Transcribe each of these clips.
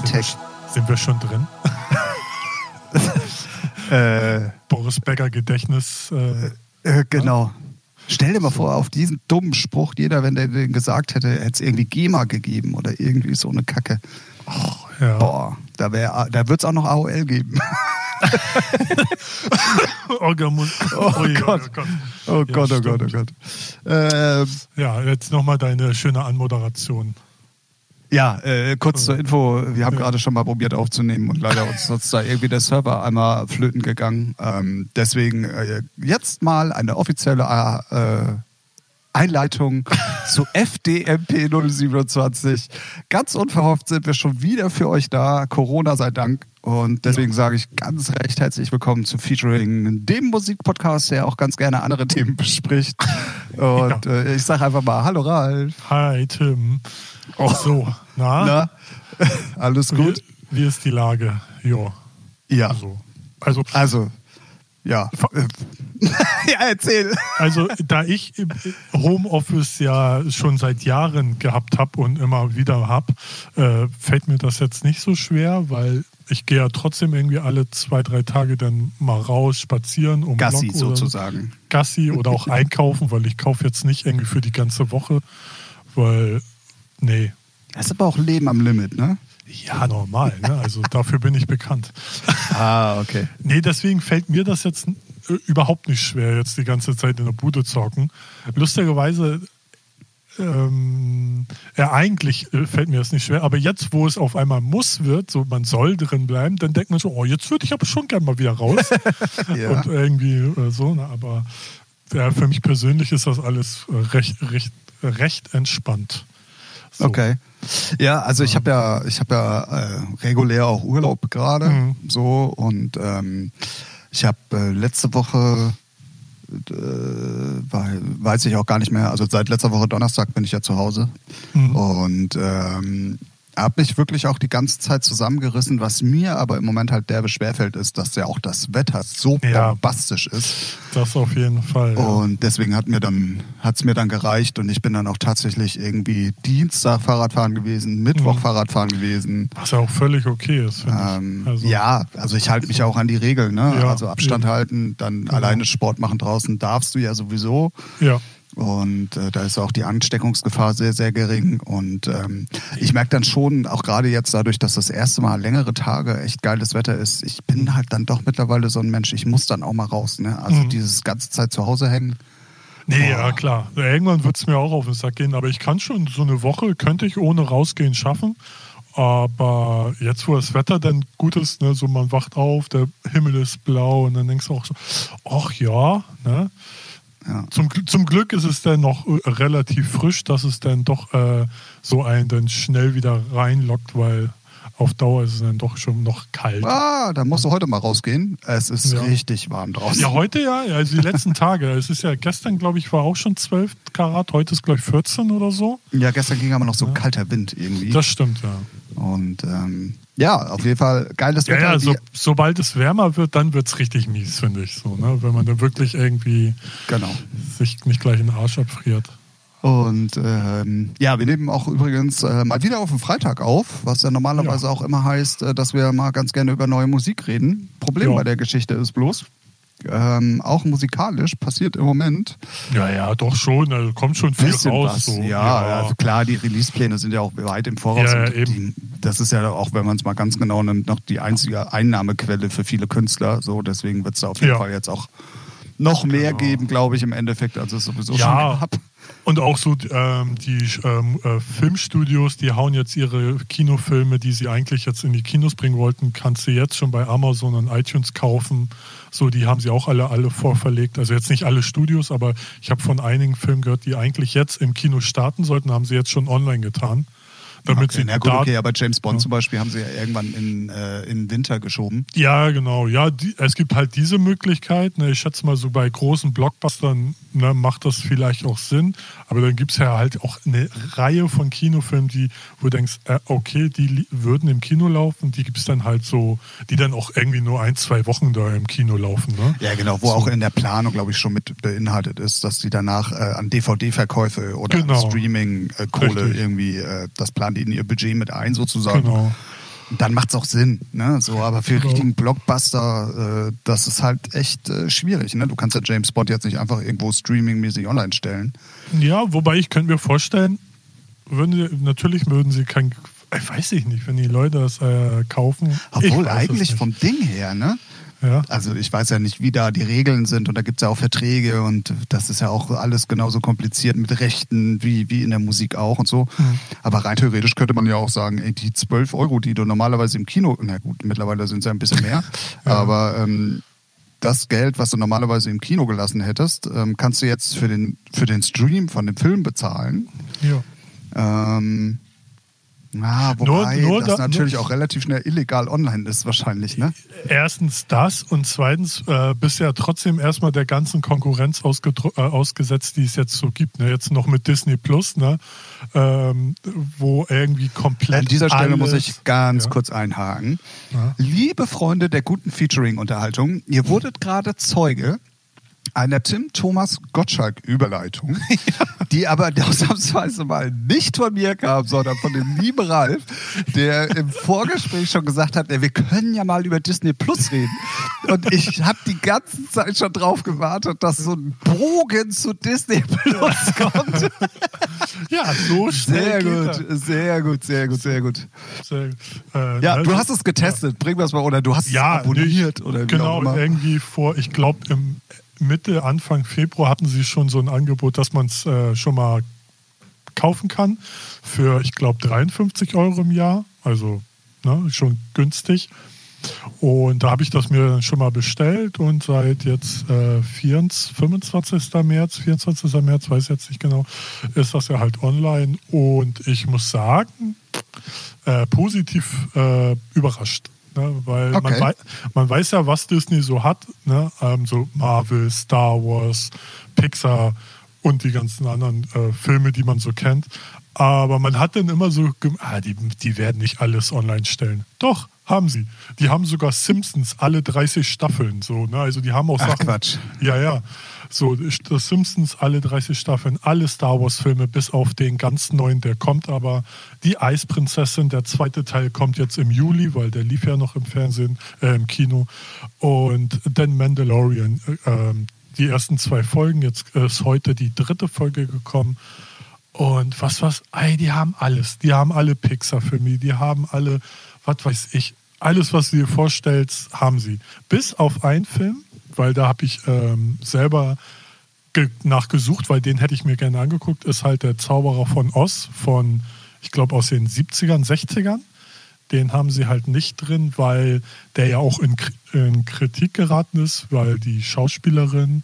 Hightech. Sind wir schon drin? Äh, Boris Becker Gedächtnis. Äh, äh, genau. Stell dir mal vor, auf diesen dummen Spruch, jeder, wenn der den gesagt hätte, hätte es irgendwie GEMA gegeben oder irgendwie so eine Kacke. ja. Boah, da, wär- da wird es auch noch AOL geben. Oh Gott. Gott. Oh Gott, oh Gott, oh. Gott. Ähm, Ja, jetzt nochmal deine schöne Anmoderation. Ja, äh, kurz zur Info. Wir haben Ja. gerade schon mal probiert aufzunehmen und leider uns ist da irgendwie der Server einmal flöten gegangen. Ähm, deswegen äh, jetzt mal eine offizielle äh, Einleitung zu FDMP 027. Ganz unverhofft sind wir schon wieder für euch da. Corona sei Dank. Und deswegen sage ich ganz recht herzlich willkommen zu Featuring, dem Musikpodcast, der auch ganz gerne andere Themen bespricht. Und äh, ich sage einfach mal, hallo Ralf. Hi, Tim. Oh. So, na? Na, alles gut? Wie, wie ist die Lage? Jo. Ja. Also, also, Also, ja. Äh, ja, erzähl. also da ich im Homeoffice ja schon seit Jahren gehabt habe und immer wieder habe, äh, fällt mir das jetzt nicht so schwer, weil ich gehe ja trotzdem irgendwie alle zwei, drei Tage dann mal raus, spazieren, um Gassi Block sozusagen. Gassi oder auch einkaufen, weil ich kaufe jetzt nicht irgendwie für die ganze Woche, weil, nee, Das ist aber auch Leben am Limit, ne? ja, normal, ne? also dafür bin ich bekannt. Ah, okay. Nee, deswegen fällt mir das jetzt äh, überhaupt nicht schwer, jetzt die ganze Zeit in der Bude zu hocken. Lustigerweise, ähm, ja, eigentlich äh, fällt mir das nicht schwer, aber jetzt, wo es auf einmal muss wird, so man soll drin bleiben, dann denkt man so, oh, jetzt würde ich aber schon gern mal wieder raus. Ja. Und irgendwie äh, so, ne? aber ja, für mich persönlich ist das alles recht, recht, recht entspannt. So. Okay. Ja, also ich habe ja, ich habe ja äh, regulär auch Urlaub gerade, Mhm. so und ähm, ich habe äh, letzte Woche äh, weiß ich auch gar nicht mehr. Also seit letzter Woche Donnerstag bin ich ja zu Hause Mhm. und ähm, habe mich wirklich auch die ganze Zeit zusammengerissen. Was mir aber im Moment halt derbe schwerfällt, ist, dass ja auch das Wetter so Ja. bombastisch ist. Das auf jeden Fall. Ja. Und deswegen hat mir dann hat's mir dann gereicht und ich bin dann auch tatsächlich irgendwie Dienstag Fahrradfahren gewesen, Mittwoch Mhm. Fahrradfahren gewesen. Was ja auch völlig okay ist, Ähm. Also, ja, also ich halte mich auch an die Regeln, ne? Ja, also Abstand eben. halten, dann Genau. alleine Sport machen draußen darfst du ja sowieso. Ja. Und äh, da ist auch die Ansteckungsgefahr sehr, sehr gering. Und ähm, ich merke dann schon, auch gerade jetzt dadurch, dass das erste Mal längere Tage echt geiles Wetter ist, ich bin halt dann doch mittlerweile so ein Mensch, ich muss dann auch mal raus. Ne? Also Mhm. dieses ganze Zeit zu Hause hängen. Nee, Oh. ja klar. Irgendwann wird es mir auch auf den Sack gehen, aber ich kann schon so eine Woche, könnte ich ohne rausgehen schaffen. Aber jetzt, wo das Wetter dann gut ist, ne, so man wacht auf, der Himmel ist blau und dann denkst du auch so, ach ja, ne? Ja. Zum, zum Glück ist es dann noch äh, relativ frisch, dass es dann doch äh, so einen dann schnell wieder reinlockt, weil auf Dauer ist es dann doch schon noch kalt. Ah, da musst du heute mal rausgehen. Es ist Ja. richtig warm draußen. Ja, heute ja, ja, also die letzten Tage. Es ist ja gestern, glaube ich, war auch schon 12 Karat, heute ist, glaube ich, 14 oder so. Ja, gestern ging aber noch so Ja. kalter Wind irgendwie. Das stimmt, ja. Und ähm, ja, auf jeden Fall geiles Ja, Wetter. ja, so, sobald es wärmer wird, dann wird es richtig mies, finde ich so, ne? Wenn man dann wirklich irgendwie genau. sich nicht gleich in den Arsch abfriert. Und ähm, ja, wir nehmen auch übrigens äh, mal wieder auf den Freitag auf, was ja normalerweise Ja. auch immer heißt, äh, dass wir mal ganz gerne über neue Musik reden. Problem Ja. bei der Geschichte ist bloß, ähm, auch musikalisch passiert im Moment Ja, ja, doch schon, also kommt schon viel raus. So. Ja, also klar, die Release-Pläne sind ja auch weit im Voraus. Ja, ja. Die, das ist ja auch, wenn man es mal ganz genau nimmt, noch die einzige Einnahmequelle für viele Künstler. So, deswegen wird es da auf jeden Ja. Fall jetzt auch noch mehr Genau. geben, glaube ich, im Endeffekt, als es sowieso Ja. schon gab. Und auch so ähm, die ähm, äh, Filmstudios, die hauen jetzt ihre Kinofilme, die sie eigentlich jetzt in die Kinos bringen wollten, kannst du jetzt schon bei Amazon und iTunes kaufen. So, die haben sie auch alle, alle vorverlegt. Also jetzt nicht alle Studios, aber ich habe von einigen Filmen gehört, die eigentlich jetzt im Kino starten sollten, haben sie jetzt schon online getan. Damit Okay, sie na gut, okay, aber James Bond Ja. zum Beispiel haben sie ja irgendwann in, äh, in Winter geschoben. Ja, genau. Ja, die, es gibt halt diese Möglichkeit. Ne, ich schätze mal, so bei großen Blockbustern ne, macht das vielleicht auch Sinn. Aber dann gibt es ja halt auch eine Reihe von Kinofilmen, die, wo du denkst, äh, okay, die würden im Kino laufen. Die gibt es dann halt so, die dann auch irgendwie nur ein, zwei Wochen da im Kino laufen. Ne? Ja, genau, wo So. auch in der Planung, glaube ich, schon mit beinhaltet ist, dass die danach äh, an DVD-Verkäufe oder Genau. Streaming-Kohle Richtig. irgendwie, äh, das planen die in ihr Budget mit ein sozusagen. Genau. Dann macht es auch Sinn. Ne? So, aber für Genau. richtigen Blockbuster, äh, das ist halt echt äh, schwierig. Ne? Du kannst ja James Bond jetzt nicht einfach irgendwo streamingmäßig online stellen. Ja, wobei ich könnte mir vorstellen, würden sie, natürlich würden sie kein, weiß ich nicht, wenn die Leute das äh, kaufen. Obwohl eigentlich vom Ding her, ne? Ja. Also ich weiß ja nicht, wie da die Regeln sind und da gibt es ja auch Verträge und das ist ja auch alles genauso kompliziert mit Rechten wie, wie in der Musik auch und so. Mhm. Aber rein theoretisch könnte man ja auch sagen, ey, die 12 Euro, die du normalerweise im Kino, na gut, mittlerweile sind es ja ein bisschen mehr, aber ähm, das Geld, was du normalerweise im Kino gelassen hättest, ähm, kannst du jetzt für den, für den Stream von dem Film bezahlen. ja. Ähm, na, wobei Nur- nur das da- natürlich nur- auch relativ schnell illegal online ist wahrscheinlich, ne? Erstens das und zweitens äh, bist ja trotzdem erstmal der ganzen Konkurrenz äh, ausgesetzt, die es jetzt so gibt. Ne? Jetzt noch mit Disney Plus, ne? ähm, wo irgendwie komplett. An dieser Stelle alles, muss ich ganz Ja. kurz einhaken. Ja. Liebe Freunde der guten Featuring-Unterhaltung, ihr wurdet gerade Zeuge einer Tim Thomas Gottschalk-Überleitung, die aber ausnahmsweise mal nicht von mir kam, sondern von dem lieben Ralf, der im Vorgespräch schon gesagt hat, ey, wir können ja mal über Disney Plus reden. Und ich habe die ganze Zeit schon drauf gewartet, dass so ein Bogen zu Disney Plus kommt. Ja, so Sehr schnell geht gut, sehr gut, sehr gut, sehr gut. das. Sehr, äh, Ja, du hast es getestet. Bring was mal oder du hast ja, es abonniert nicht- oder genau irgendwie vor, ich glaube im Mitte Anfang Februar hatten sie schon so ein Angebot, dass man es äh, schon mal kaufen kann für ich glaube 53 Euro im Jahr, also ne, schon günstig. Und da habe ich das mir dann schon mal bestellt und seit jetzt äh, 24, 25. März, 24. März, weiß jetzt nicht genau, ist das ja halt online. Und ich muss sagen, äh, positiv äh, überrascht. Ne? Weil man, Okay. wei man weiß ja, was Disney so hat. Ne? Ähm, so Marvel, Star Wars, Pixar und die ganzen anderen äh, Filme, die man so kennt. Aber man hat dann immer so, ah, die, die werden nicht alles online stellen. Doch, haben sie. Die haben sogar Simpsons, alle 30 Staffeln. So, ne? Also die haben auch Ach, Sachen. Quatsch. Ja, ja. So, das Simpsons, alle 30 Staffeln, alle Star Wars-Filme, bis auf den ganz neuen, der kommt aber. Die Eisprinzessin, der zweite Teil kommt jetzt im Juli, weil der lief ja noch im Fernsehen, äh, im Kino. Und dann Mandalorian, äh, ähm, die ersten zwei Folgen, jetzt ist heute die dritte Folge gekommen. Und was, was, ey, die haben alles. Die haben alle Pixar-Filme, die haben alle, was weiß ich, alles, was du dir vorstellst, haben sie. Bis auf einen Film, weil da habe ich ähm, selber ge- nachgesucht, weil den hätte ich mir gerne angeguckt, ist halt der Zauberer von Oz von, ich glaube, aus den 70ern, 60ern. Den haben sie halt nicht drin, weil der ja auch in, in Kritik geraten ist, weil die Schauspielerin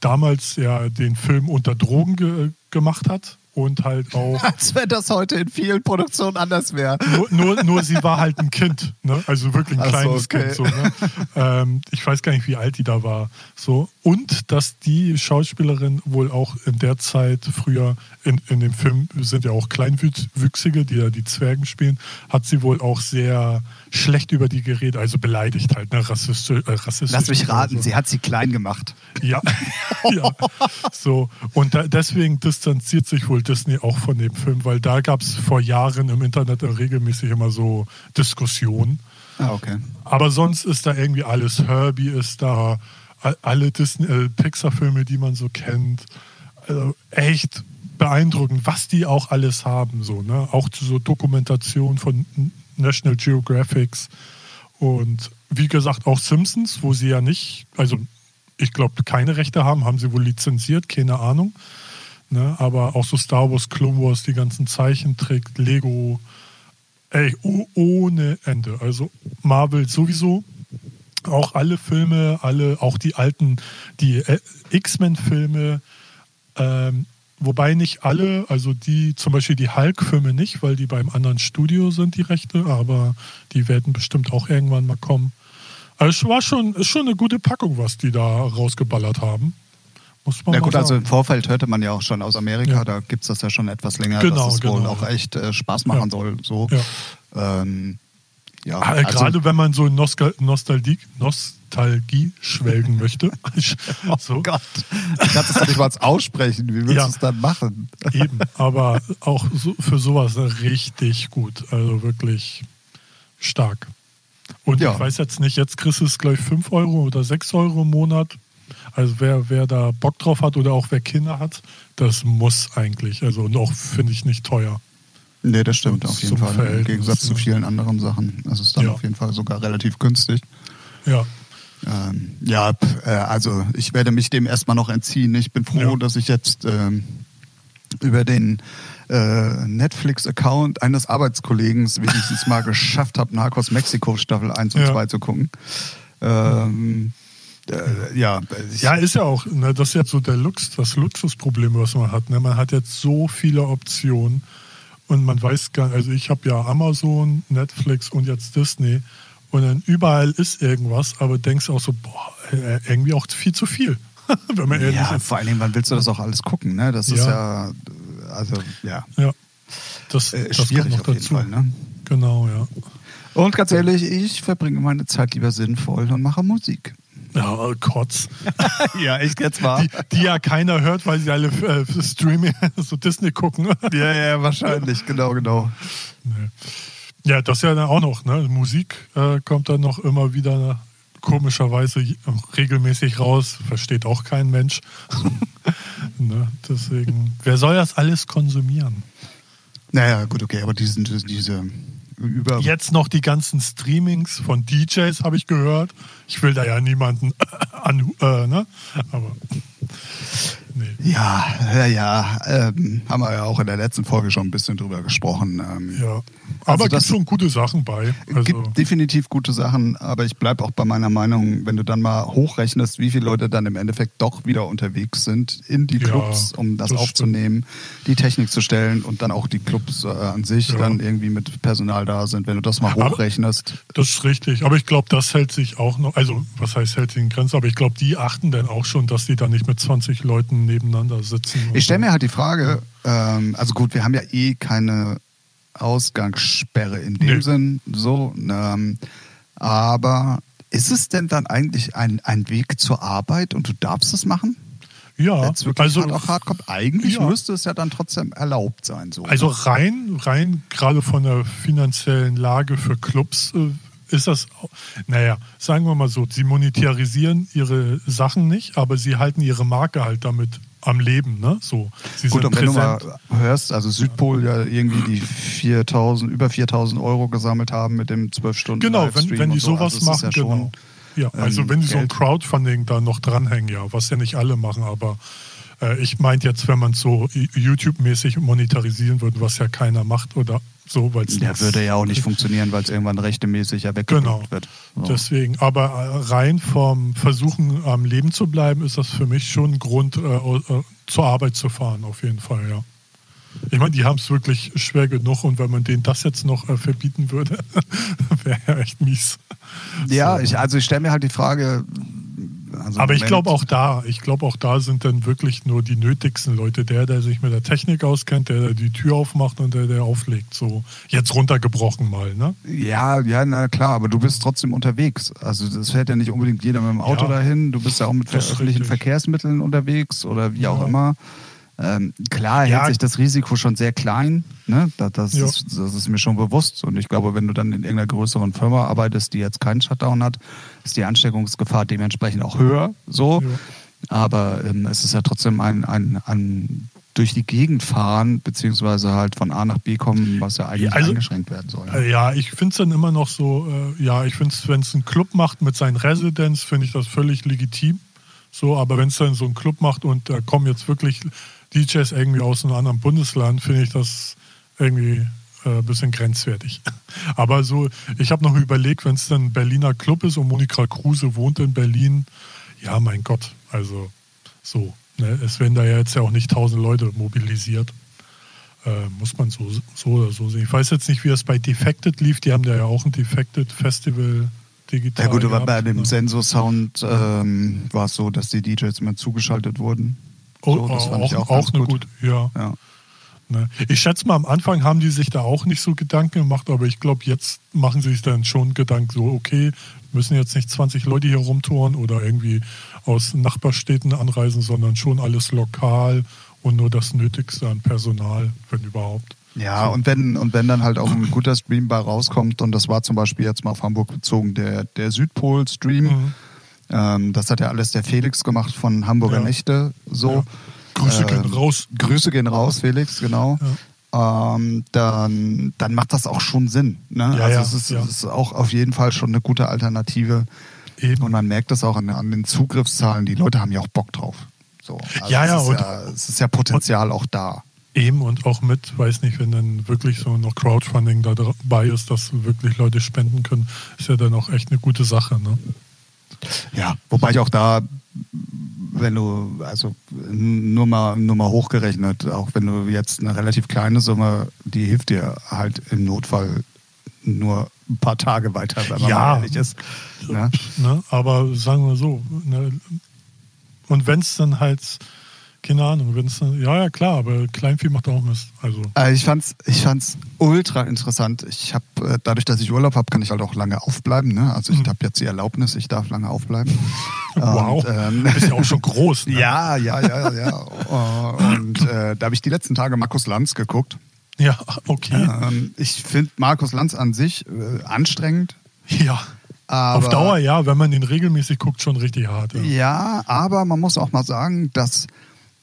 damals ja den Film unter Drogen ge gemacht hat und halt auch Als wenn das heute in vielen Produktionen anders wäre. nur, nur, nur sie war halt ein Kind, ne? also wirklich ein Ach so, kleines okay. Kind. So, ne? ähm, ich weiß gar nicht, wie alt die da war. So. Und dass die Schauspielerin wohl auch in der Zeit früher, in, in dem Film sind ja auch Kleinwüchsige, die ja die Zwergen spielen, hat sie wohl auch sehr schlecht über die geredet, also beleidigt halt, ne? rassistisch. Äh, rassistisch Lass mich raten, so. sie hat sie klein gemacht. Ja, ja. So. Und da, deswegen distanziert sich wohl Disney auch von dem Film, weil da gab es vor Jahren im Internet regelmäßig immer so Diskussionen. Ah, okay. Aber sonst ist da irgendwie alles. Herbie ist da, alle Disney, äh, Pixar-Filme, die man so kennt. Also echt beeindruckend, was die auch alles haben. So, ne? Auch so Dokumentation von National Geographics. Und wie gesagt, auch Simpsons, wo sie ja nicht, also ich glaube, keine Rechte haben, haben sie wohl lizenziert, keine Ahnung. Ne? Aber auch so Star Wars, Clone Wars, die ganzen Zeichentrick, Lego, ey, oh, ohne Ende. Also Marvel sowieso. Auch alle Filme, alle, auch die alten, die äh, X-Men-Filme, ähm, wobei nicht alle, also die, zum Beispiel die Hulk-Filme nicht, weil die beim anderen Studio sind, die Rechte, aber die werden bestimmt auch irgendwann mal kommen. Also es war schon, ist schon eine gute Packung, was die da rausgeballert haben. Muss man Ja mal gut, also sagen. im Vorfeld hörte man ja auch schon aus Amerika, Ja. da gibt es das ja schon etwas länger, Genau, dass es wohl genau, auch ja. echt äh, Spaß machen Ja. soll. So. Ja. Ähm, ja, Ah, also- Gerade wenn man so in Nostal Nostalgie, Nostalgie schwelgen möchte. so, Oh Gott, du kannst es doch nicht mal aussprechen. Wie willst Ja. du es dann machen? Eben, aber auch so, für sowas richtig gut. Also wirklich stark. Und Ja. ich weiß jetzt nicht, jetzt kriegst du es gleich 5 Euro oder 6 Euro im Monat. Also wer, wer da Bock drauf hat oder auch wer Kinder hat, das muss eigentlich. Also und auch finde ich nicht teuer. Nee, das stimmt auf jeden Fall. Im Verhältnis, Gegensatz zu ja. vielen anderen Sachen. Es ist dann Ja. auf jeden Fall sogar relativ günstig. Ja, Ähm, ja, äh, also ich werde mich dem erstmal noch entziehen. Ich bin froh, Ja. dass ich jetzt ähm, über den äh, Netflix-Account eines Arbeitskollegen wenigstens mal geschafft habe, Narcos Mexiko Staffel 1 und Ja. 2 zu gucken. Ähm, äh, ja, ja, ist ja auch, ne, das ist ja so der Lux, das Luxusproblem, was man hat. Ne? Man hat jetzt so viele Optionen und man weiß gar nicht, also ich habe ja Amazon, Netflix und jetzt Disney und dann überall ist irgendwas, aber denkst auch so, boah, äh, irgendwie auch viel zu viel. Wenn man ja, ist. vor allen Dingen, wann willst du das auch alles gucken? Ne? Das ist ja, also ja, Ja. Das, äh, das schwierig kommt noch dazu. Fall. Ne? Genau, ja. Und ganz ehrlich, ich verbringe meine Zeit lieber sinnvoll und mache Musik. Ja, oh, Kotz. Ja, echt jetzt mal. Die, die ja keiner hört, weil sie alle äh, Streaming, so Disney gucken. Ja, ja, wahrscheinlich, genau, genau. Nee. Ja, das ja dann auch noch. Ne? Musik äh, kommt dann noch immer wieder komischerweise j- regelmäßig raus. Versteht auch kein Mensch. ne? Deswegen, wer soll das alles konsumieren? Naja, gut, okay, aber diesen, diese über. Jetzt noch die ganzen Streamings von DJs, habe ich gehört. Ich will da ja niemanden an, äh, ne? Aber nee. Ja, ja, ja, ähm, haben wir ja auch in der letzten Folge schon ein bisschen drüber gesprochen. Ähm, Ja. Aber Also gibt schon gute Sachen bei. Also, gibt definitiv gute Sachen, aber ich bleibe auch bei meiner Meinung, wenn du dann mal hochrechnest, wie viele Leute dann im Endeffekt doch wieder unterwegs sind in die Ja, Clubs, um das, das aufzunehmen, die Technik zu stellen und dann auch die Clubs äh, an sich Ja. dann irgendwie mit Personal da sind. Wenn du das mal Aber- hochrechnest, Das ist richtig, aber ich glaube, das hält sich auch noch, also was heißt hält sich in Grenzen, aber ich glaube, die achten dann auch schon, dass die da nicht mit 20 Leuten nebeneinander sitzen. Ich stelle mir halt die Frage, ähm, also gut, wir haben ja eh keine Ausgangssperre in dem Nee. Sinn, so, ähm, aber ist es denn dann eigentlich ein, ein Weg zur Arbeit und du darfst es machen? Ja, also, hart auf hart kommt. Eigentlich Ja. müsste es ja dann trotzdem erlaubt sein. So. also rein, rein gerade von der finanziellen Lage für Clubs äh, ist das, naja, sagen wir mal so, sie monetarisieren ihre Sachen nicht, aber sie halten ihre Marke halt damit am Leben, ne? So, sie Gut, und wenn präsent. du mal hörst, also Südpol ja irgendwie die 4000, über 4000 Euro gesammelt haben mit dem 12 Stunden Genau, wenn, wenn die so, sowas also machen, ja schon, genau. Ja, also ähm, wenn die so ein Geld. Crowdfunding da noch dranhängen, ja, was ja nicht alle machen, aber ich meinte jetzt, wenn man es so YouTube-mäßig monetarisieren würde, was ja keiner macht oder so, weil es Der würde ja auch nicht funktionieren, weil es irgendwann rechtemäßig ja Genau. wird. So. Deswegen, aber äh, rein vom Versuchen am Leben zu bleiben, ist das für mich schon ein Grund, äh, äh, zur Arbeit zu fahren, auf jeden Fall, ja. Ich meine, die haben es wirklich schwer genug und wenn man denen das jetzt noch äh, verbieten würde, wäre ja echt mies. Ja, So. ich, also ich stelle mir halt die Frage. Also Aber ich glaube auch da, ich glaube auch da sind dann wirklich nur die nötigsten Leute. Der, der sich mit der Technik auskennt, der, der die Tür aufmacht und der, der auflegt. So jetzt runtergebrochen mal, ne? Ja, ja, na klar, aber du bist trotzdem unterwegs. Also das fährt ja nicht unbedingt jeder mit dem Auto Ja. dahin. Du bist ja auch mit öffentlichen richtig. Verkehrsmitteln unterwegs oder wie auch Ja. immer. Ähm, klar Ja. hält sich das Risiko schon sehr klein. Ne? Das, das, Ja. ist, das ist mir schon bewusst. Und ich glaube, wenn du dann in irgendeiner größeren Firma arbeitest, die jetzt keinen Shutdown hat, ist die Ansteckungsgefahr dementsprechend auch höher. So. Ja. Aber ähm, es ist ja trotzdem ein, ein, ein durch die Gegend fahren, beziehungsweise halt von A nach B kommen, was ja eigentlich also- eingeschränkt werden soll. Äh, Ja, ich finde es dann immer noch so, äh, ja, ich finde es, wenn es ein Club macht mit seinen Residents, finde ich das völlig legitim. So, aber wenn es dann so ein Club macht und da kommen jetzt wirklich DJs irgendwie aus einem anderen Bundesland, finde ich das irgendwie äh, ein bisschen grenzwertig. Aber so, ich habe noch überlegt, wenn es dann ein Berliner Club ist und Monika Kruse wohnt in Berlin, ja, mein Gott, also so. Ne? Es werden da ja jetzt ja auch nicht tausend Leute mobilisiert. Äh, muss man so, so oder so sehen. Ich weiß jetzt nicht, wie es bei Defected lief. Die haben da ja auch ein Defected Festival digital. Ja gut, aber gehabt, bei dem ne? Sensor-Sound ähm, war es so, dass die DJs immer zugeschaltet wurden. Oh, so, das fand auch, ich auch auch, eine gut. gut. Ja, Ja. ne. Ich schätze mal, am Anfang haben die sich da auch nicht so Gedanken gemacht, aber ich glaube, jetzt machen sie sich dann schon Gedanken, so, okay, müssen jetzt nicht 20 Leute hier rumtouren oder irgendwie aus Nachbarstädten anreisen, sondern schon alles lokal und nur das Nötigste an Personal, wenn überhaupt. Ja, und wenn, und wenn dann halt auch ein guter Stream bei rauskommt, und das war zum Beispiel jetzt mal auf Hamburg bezogen, der, der Südpol-Stream, Mhm. Ähm, das hat ja alles der Felix gemacht von Hamburger Ja. Nächte, so. Grüße gehen Ähm, raus. Grüße gehen raus, Felix, genau. Ähm, dann, dann macht das auch schon Sinn. Ne? Ja, also ja, es, ist, ja. es ist auch auf jeden Fall schon eine gute Alternative. Eben. Und man merkt das auch an, an den Zugriffszahlen. Die Leute haben ja auch Bock drauf. So. Also Ja, es ja, Ist und- ja, es ist ja Potenzial auch da. Eben und auch mit, weiß nicht, wenn dann wirklich so noch Crowdfunding da dabei ist, dass wirklich Leute spenden können, ist ja dann auch echt eine gute Sache. Ne? Ja, wobei ich auch da, wenn du, also nur mal, nur mal hochgerechnet, auch wenn du jetzt eine relativ kleine Summe, die hilft dir halt im Notfall nur ein paar Tage weiter, wenn man Ja. mal ehrlich ist. Ne? Ne? Aber sagen wir so, ne? und wenn es dann halt, keine Ahnung, wenn es ja, ja, klar, aber Kleinvieh macht auch Mist. Also, Äh, Ich fand's, ich fand's ultra interessant. Ich habe äh, dadurch, dass ich Urlaub habe, kann ich halt auch lange aufbleiben. Ne? Also ich Mhm. habe jetzt die Erlaubnis, ich darf lange aufbleiben. wow, Und, ähm, du bist ja auch schon groß. Ne? ja, ja, ja, ja. Äh, Und äh, da habe ich die letzten Tage Markus Lanz geguckt. Ja, okay. Ähm, ich finde Markus Lanz an sich äh, anstrengend. Ja. Aber, Auf Dauer ja, wenn man den regelmäßig guckt, schon richtig hart. Ja. Ja, aber man muss auch mal sagen, dass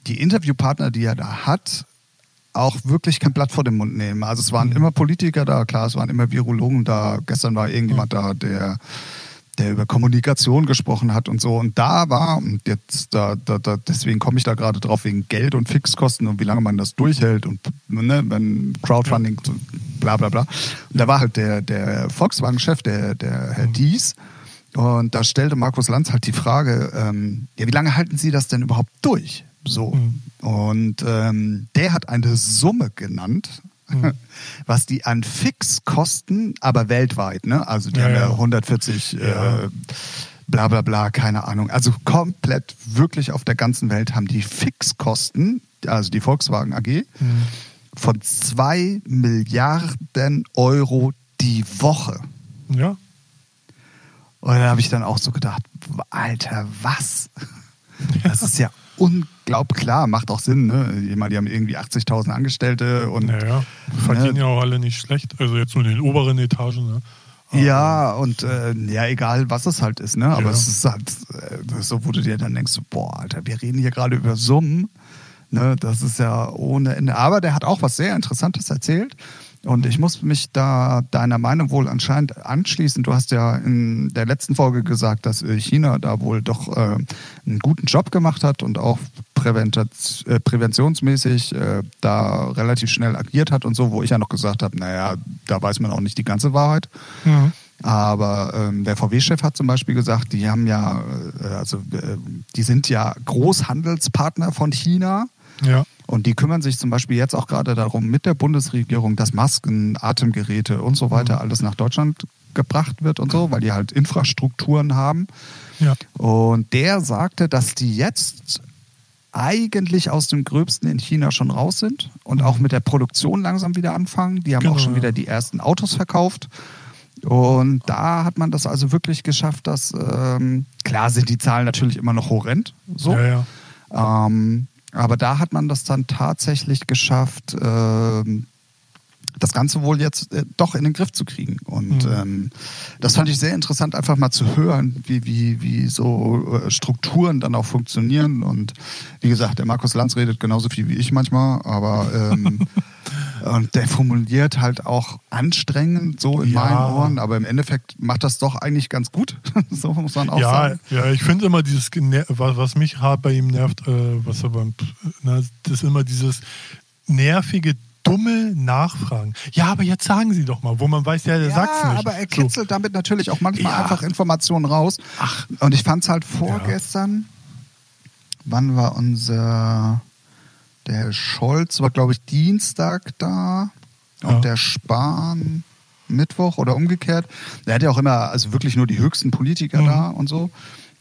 die Interviewpartner, die er da hat, auch wirklich kein Blatt vor den Mund nehmen. Also es waren immer Politiker da, klar, es waren immer Virologen da. Gestern war irgendjemand da, der, der über Kommunikation gesprochen hat und so. Und da war, und jetzt, da, da, da, deswegen komme ich da gerade drauf, wegen Geld und Fixkosten und wie lange man das durchhält und ne, wenn Crowdfunding, bla bla bla. Und da war halt der, der Volkswagen-Chef, der, der Herr Dies. Und da stellte Markus Lanz halt die Frage, ähm, ja, wie lange halten Sie das denn überhaupt durch? So. Mhm. Und ähm, der hat eine Summe genannt, Mhm. was die an Fixkosten, aber weltweit, ne? Also die Ja, haben ja ja. 140 Ja. Äh, bla bla bla, keine Ahnung. Also komplett wirklich auf der ganzen Welt haben die Fixkosten, also die Volkswagen AG, Mhm. von 2 Milliarden Euro die Woche. ja. Und da habe ich dann auch so gedacht, Alter, was? Das ist ja unglaublich klar, macht auch Sinn. Ne? Ich meine, die haben irgendwie 80.000 Angestellte und Naja, verdienen ja auch alle nicht schlecht. Also jetzt nur in den oberen Etagen. Ne? Ja, und äh, ja, egal was es halt ist, ne? Aber Ja. es ist halt äh, so, wo du dir dann denkst, boah, Alter, wir reden hier gerade über Summen. Ne? Das ist ja ohne Ende. Aber der hat auch was sehr Interessantes erzählt. Und ich muss mich da deiner Meinung wohl anscheinend anschließen. Du hast ja in der letzten Folge gesagt, dass China da wohl doch äh, einen guten Job gemacht hat und auch äh, präventionsmäßig äh, da relativ schnell agiert hat und so, wo ich ja noch gesagt habe, naja, da weiß man auch nicht die ganze Wahrheit. Mhm. Aber ähm, der VW-Chef hat zum Beispiel gesagt, die haben ja, äh, also äh, die sind ja Großhandelspartner von China Ja. und die kümmern sich zum Beispiel jetzt auch gerade darum mit der Bundesregierung, dass Masken, Atemgeräte und so weiter alles nach Deutschland gebracht wird und so, weil die halt Infrastrukturen haben. Ja. Und der sagte, dass die jetzt eigentlich aus dem Gröbsten in China schon raus sind und auch mit der Produktion langsam wieder anfangen. Die haben Genau, auch schon ja. wieder die ersten Autos verkauft. Und da hat man das also wirklich geschafft, dass, ähm, klar sind die Zahlen natürlich immer noch horrend, so. Ja, ja. Ähm, aber da hat man das dann tatsächlich geschafft, ähm, das Ganze wohl jetzt äh, doch in den Griff zu kriegen. Und Mhm. ähm, das fand ich sehr interessant, einfach mal zu hören, wie, wie, wie so äh, Strukturen dann auch funktionieren. Und wie gesagt, der Markus Lanz redet genauso viel wie ich manchmal, aber ähm, und der formuliert halt auch anstrengend so in Ja. meinen Ohren, aber im Endeffekt macht das doch eigentlich ganz gut. so muss man auch ja, sagen. ja, ich finde immer dieses, was, was mich hart bei ihm nervt, äh, was aber, na, das ist immer dieses nervige, dumme Nachfragen. Ja, aber jetzt sagen Sie doch mal, wo man weiß, ja, der Ja, sagt's nicht. aber er So. kitzelt damit natürlich auch manchmal Ja. einfach Informationen raus. Ach. Und ich fand es halt vorgestern, wann war unser, der Herr Scholz war, glaube ich, Dienstag da und Ja. der Spahn Mittwoch oder umgekehrt. Der hat ja auch immer, also wirklich nur die höchsten Politiker Mhm. da und so.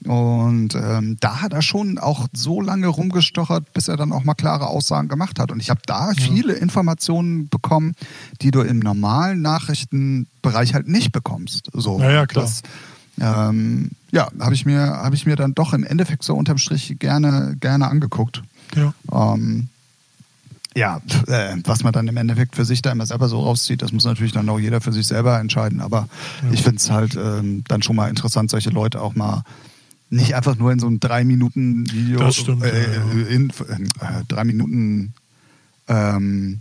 Und ähm, da hat er schon auch so lange rumgestochert, bis er dann auch mal klare Aussagen gemacht hat. Und ich habe da viele Informationen bekommen, die du im normalen Nachrichtenbereich halt nicht bekommst. So, Ja, ja, klar. Das, ähm, ja, habe ich mir habe ich mir dann doch im Endeffekt so unterm Strich gerne gerne angeguckt. Ja. Ähm, ja, äh, was man dann im Endeffekt für sich da immer selber so rauszieht, das muss natürlich dann auch jeder für sich selber entscheiden. Aber ja. ich finde es halt ähm, dann schon mal interessant, solche Leute auch mal nicht einfach nur in so einem drei Minuten Video, stimmt, äh, ja. in, äh, drei Minuten ähm,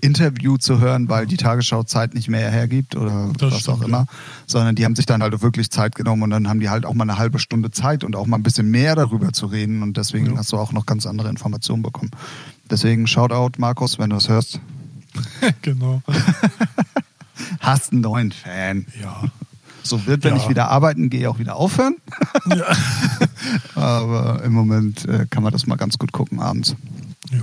Interview zu hören, weil die Tagesschau Zeit nicht mehr hergibt oder das was stimmt, auch immer, ja. sondern die haben sich dann halt auch wirklich Zeit genommen und dann haben die halt auch mal eine halbe Stunde Zeit und auch mal ein bisschen mehr darüber zu reden und deswegen ja. hast du auch noch ganz andere Informationen bekommen. Deswegen Shoutout, Markus, wenn du es hörst. genau. Hast einen neuen Fan. Ja. So wird, wenn ja. ich wieder arbeiten gehe, auch wieder aufhören. ja. Aber im Moment äh, kann man das mal ganz gut gucken abends. Ja.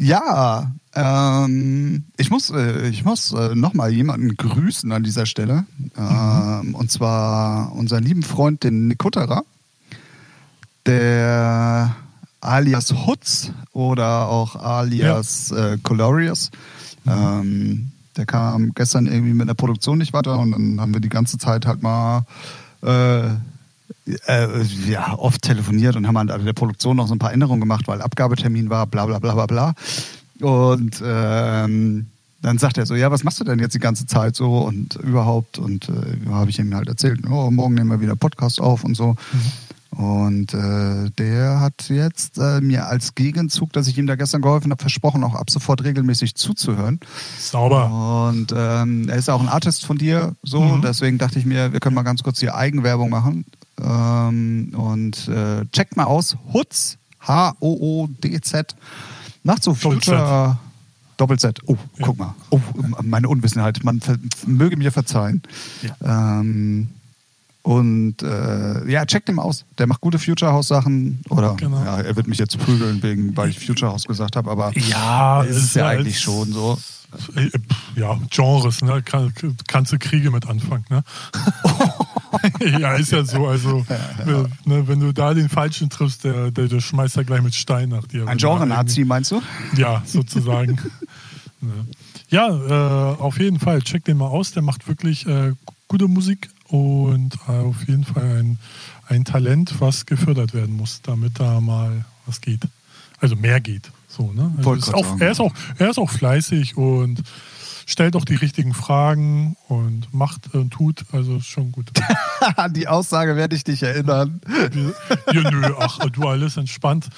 Ja, ähm, ich muss, äh, ich muss äh, nochmal jemanden grüßen an dieser Stelle. Ähm, mhm. Und zwar unseren lieben Freund, den Nikutterer, der alias Hutz oder auch alias ja. äh, Colorius. Mhm. Ähm, der kam gestern irgendwie mit der Produktion nicht weiter und dann haben wir die ganze Zeit halt mal äh, äh, ja, oft telefoniert und haben an der Produktion noch so ein paar Änderungen gemacht, weil Abgabetermin war, bla bla bla bla bla. Und ähm, dann sagt er so, ja, was machst du denn jetzt die ganze Zeit so und überhaupt? Und äh, habe ich ihm halt erzählt, oh, morgen nehmen wir wieder Podcast auf und so. Mhm. Und äh, der hat jetzt äh, mir als Gegenzug, dass ich ihm da gestern geholfen habe, versprochen, auch ab sofort regelmäßig zuzuhören. Sauber. Und ähm, er ist auch ein Artist von dir, so. Mhm. Deswegen dachte ich mir, wir können mal ganz kurz hier Eigenwerbung machen. Ähm, und äh, checkt mal aus, Hutz, H-O-O-D-Z, nach so Future. Doppel-Z. Oh, ja. guck mal. Oh, meine Unwissenheit. Man möge mir verzeihen. Ja. Ähm, und äh, ja, checkt ihn aus. Der macht gute Future House Sachen. Oder genau. ja, er wird mich jetzt prügeln, wegen, weil ich Future House gesagt habe, aber ja, ist es ja eigentlich schon so. Äh, ja, Genres, ne? Kann, kannst du Kriege mit anfangen, ne? ja, ist ja so. Also, ja, ja. Ne, wenn du da den Falschen triffst, der, der, der schmeißt ja gleich mit Stein nach dir. Ein Genre-Nazi, meinst du? Ja, sozusagen. ne. Ja, äh, auf jeden Fall. Check den mal aus. Der macht wirklich äh, gute Musik und auf jeden Fall ein, ein Talent, was gefördert werden muss, damit da mal was geht. Also mehr geht. So, ne? Also ist auch, er, ist auch, er ist auch fleißig und stellt auch die richtigen Fragen und macht und tut, also ist schon gut. An die Aussage werde ich dich erinnern. Ja, nö, ach, du alles entspannt.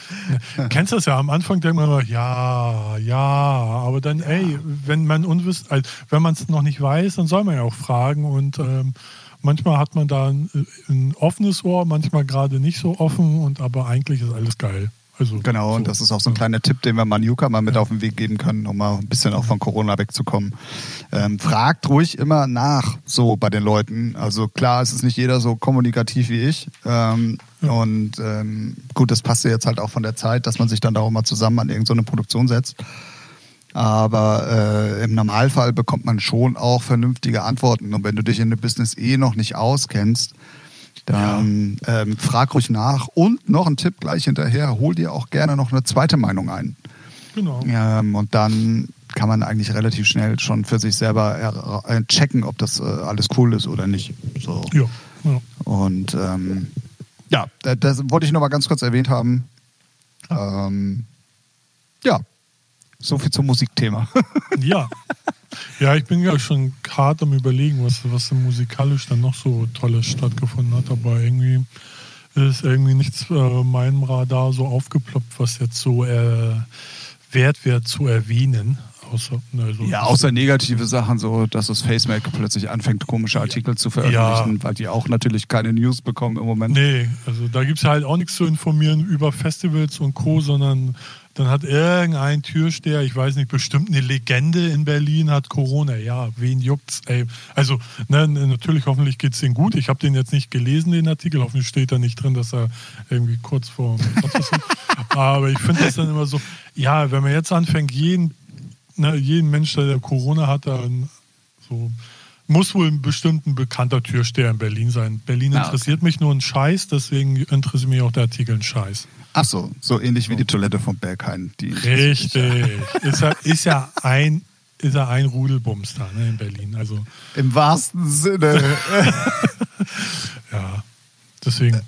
Kennst das ja am Anfang denkt man immer, ja, ja, aber dann, ey, wenn man unwisst, also, wenn man es noch nicht weiß, dann soll man ja auch fragen und ähm, manchmal hat man da ein, ein offenes Ohr, manchmal gerade nicht so offen und aber eigentlich ist alles geil. Also, genau, so. und das ist auch so ein kleiner Tipp, den wir Manuka mal mit ja. auf den Weg geben können, um mal ein bisschen auch von Corona wegzukommen. Ähm, fragt ruhig immer nach, so bei den Leuten. Also klar, es ist nicht jeder so kommunikativ wie ich. Ähm, ja. Und ähm, gut, das passt ja jetzt halt auch von der Zeit, dass man sich dann da auch mal zusammen an irgendeine Produktion setzt. Aber äh, im Normalfall bekommt man schon auch vernünftige Antworten. Und wenn du dich in dem Business eh noch nicht auskennst, dann ja. ähm, frag ruhig nach. Und noch ein Tipp gleich hinterher, hol dir auch gerne noch eine zweite Meinung ein. Genau. Ähm, und dann kann man eigentlich relativ schnell schon für sich selber äh, checken, ob das äh, alles cool ist oder nicht. So. Ja. ja. Und ähm, ja, das, das, wollte ich noch mal ganz kurz erwähnt haben. Ähm, ja, so viel zum Musikthema. ja. Ja, ich bin ja schon hart am überlegen, was, was musikalisch dann noch so Tolles stattgefunden hat, aber irgendwie ist irgendwie nichts äh, meinem Radar so aufgeploppt, was jetzt so äh, wert wäre zu erwähnen. Außer, ne, so ja, außer negative Sachen, so dass das FaceMac plötzlich anfängt, komische Artikel zu veröffentlichen, ja. weil die auch natürlich keine News bekommen im Moment. Nee, also da gibt es halt auch nichts zu informieren über Festivals und Co., sondern dann hat irgendein Türsteher, ich weiß nicht, bestimmt eine Legende in Berlin, hat Corona. Ja, wen juckt's? Ey. Also, ne, natürlich, hoffentlich geht es ihm gut. Ich habe den jetzt nicht gelesen, den Artikel. Hoffentlich steht da nicht drin, dass er irgendwie kurz vor. Aber ich finde das dann immer so, ja, wenn man jetzt anfängt, jeden, ne, jeden Mensch, der Corona hat, dann so muss wohl ein bestimmter bekannter Türsteher in Berlin sein. Berlin interessiert okay. mich nur ein Scheiß, deswegen interessiert mich auch der Artikel ein Scheiß. Ach so, so ähnlich wie die Toilette vom Berghain. Die Richtig. ist, ja, ist ja ein ist ja ein Rudelbums da ne, in Berlin. Also Im wahrsten Sinne. ja, deswegen,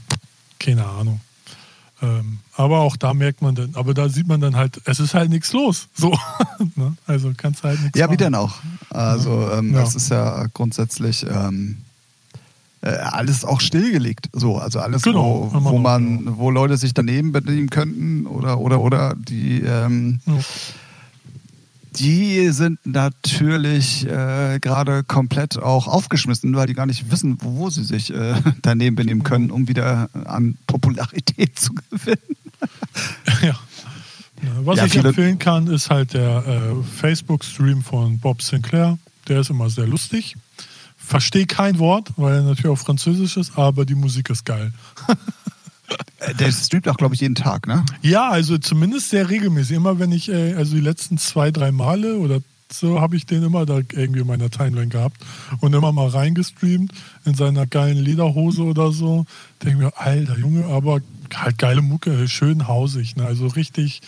keine Ahnung. Ähm, aber auch da merkt man dann, aber da sieht man dann halt, es ist halt nichts los. So. ne? Also kannst halt nichts Ja, machen. wie denn auch? Also ähm, Ja. das ist ja grundsätzlich ähm, äh, alles auch stillgelegt. So, also alles, Genau, wo, wo man, wo Leute sich daneben benehmen könnten oder oder oder die ähm, Ja. die sind natürlich äh, gerade komplett auch aufgeschmissen, weil die gar nicht wissen, wo sie sich äh, daneben benehmen können, um wieder an Popularität zu gewinnen. ja. Was Ja, ich empfehlen kann, ist halt der äh, Facebook-Stream von Bob Sinclair. Der ist immer sehr lustig. Verstehe kein Wort, weil er natürlich auf Französisch ist, aber die Musik ist geil. Äh, Der streamt auch, glaube ich, jeden Tag, ne? Ja, also zumindest sehr regelmäßig. Immer wenn ich, äh, also die letzten zwei, drei Male oder so habe ich den immer da irgendwie in meiner Timeline gehabt und immer mal reingestreamt in seiner geilen Lederhose oder so. Denke mir, alter Junge, aber halt geile Mucke, schön hausig. Ne? Also richtig,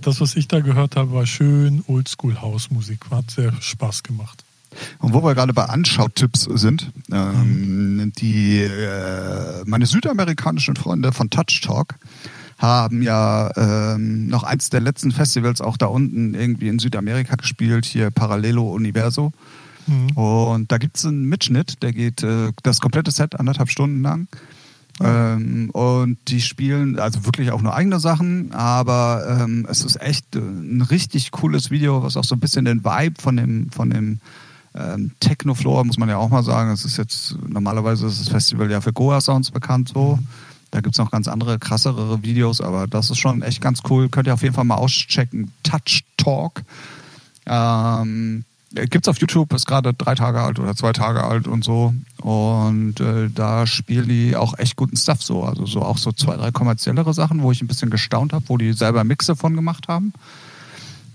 das, was ich da gehört habe, war schön Oldschool-Hausmusik. Hat sehr Spaß gemacht. Und wo wir gerade bei Anschautipps sind, ähm, die äh, meine südamerikanischen Freunde von Touch Talk haben ja ähm, noch eins der letzten Festivals auch da unten irgendwie in Südamerika gespielt, hier Parallelo Universo. Mhm. Und da gibt es einen Mitschnitt, der geht äh, das komplette Set anderthalb Stunden lang. Ähm, und die spielen also wirklich auch nur eigene Sachen, aber ähm, es ist echt äh, ein richtig cooles Video, was auch so ein bisschen den Vibe von dem, von dem ähm, Technofloor, muss man ja auch mal sagen. Es ist jetzt, normalerweise ist das Festival ja für Goa Sounds bekannt so. Da gibt es noch ganz andere, krassere Videos, aber das ist schon echt ganz cool. Könnt ihr auf jeden Fall mal auschecken. Touch Talk. Ähm, Gibt es auf YouTube, ist gerade drei Tage alt oder zwei Tage alt und so. Und äh, da spielen die auch echt guten Stuff so. Also so auch so zwei, drei kommerziellere Sachen, wo ich ein bisschen gestaunt habe, wo die selber Mixe von gemacht haben.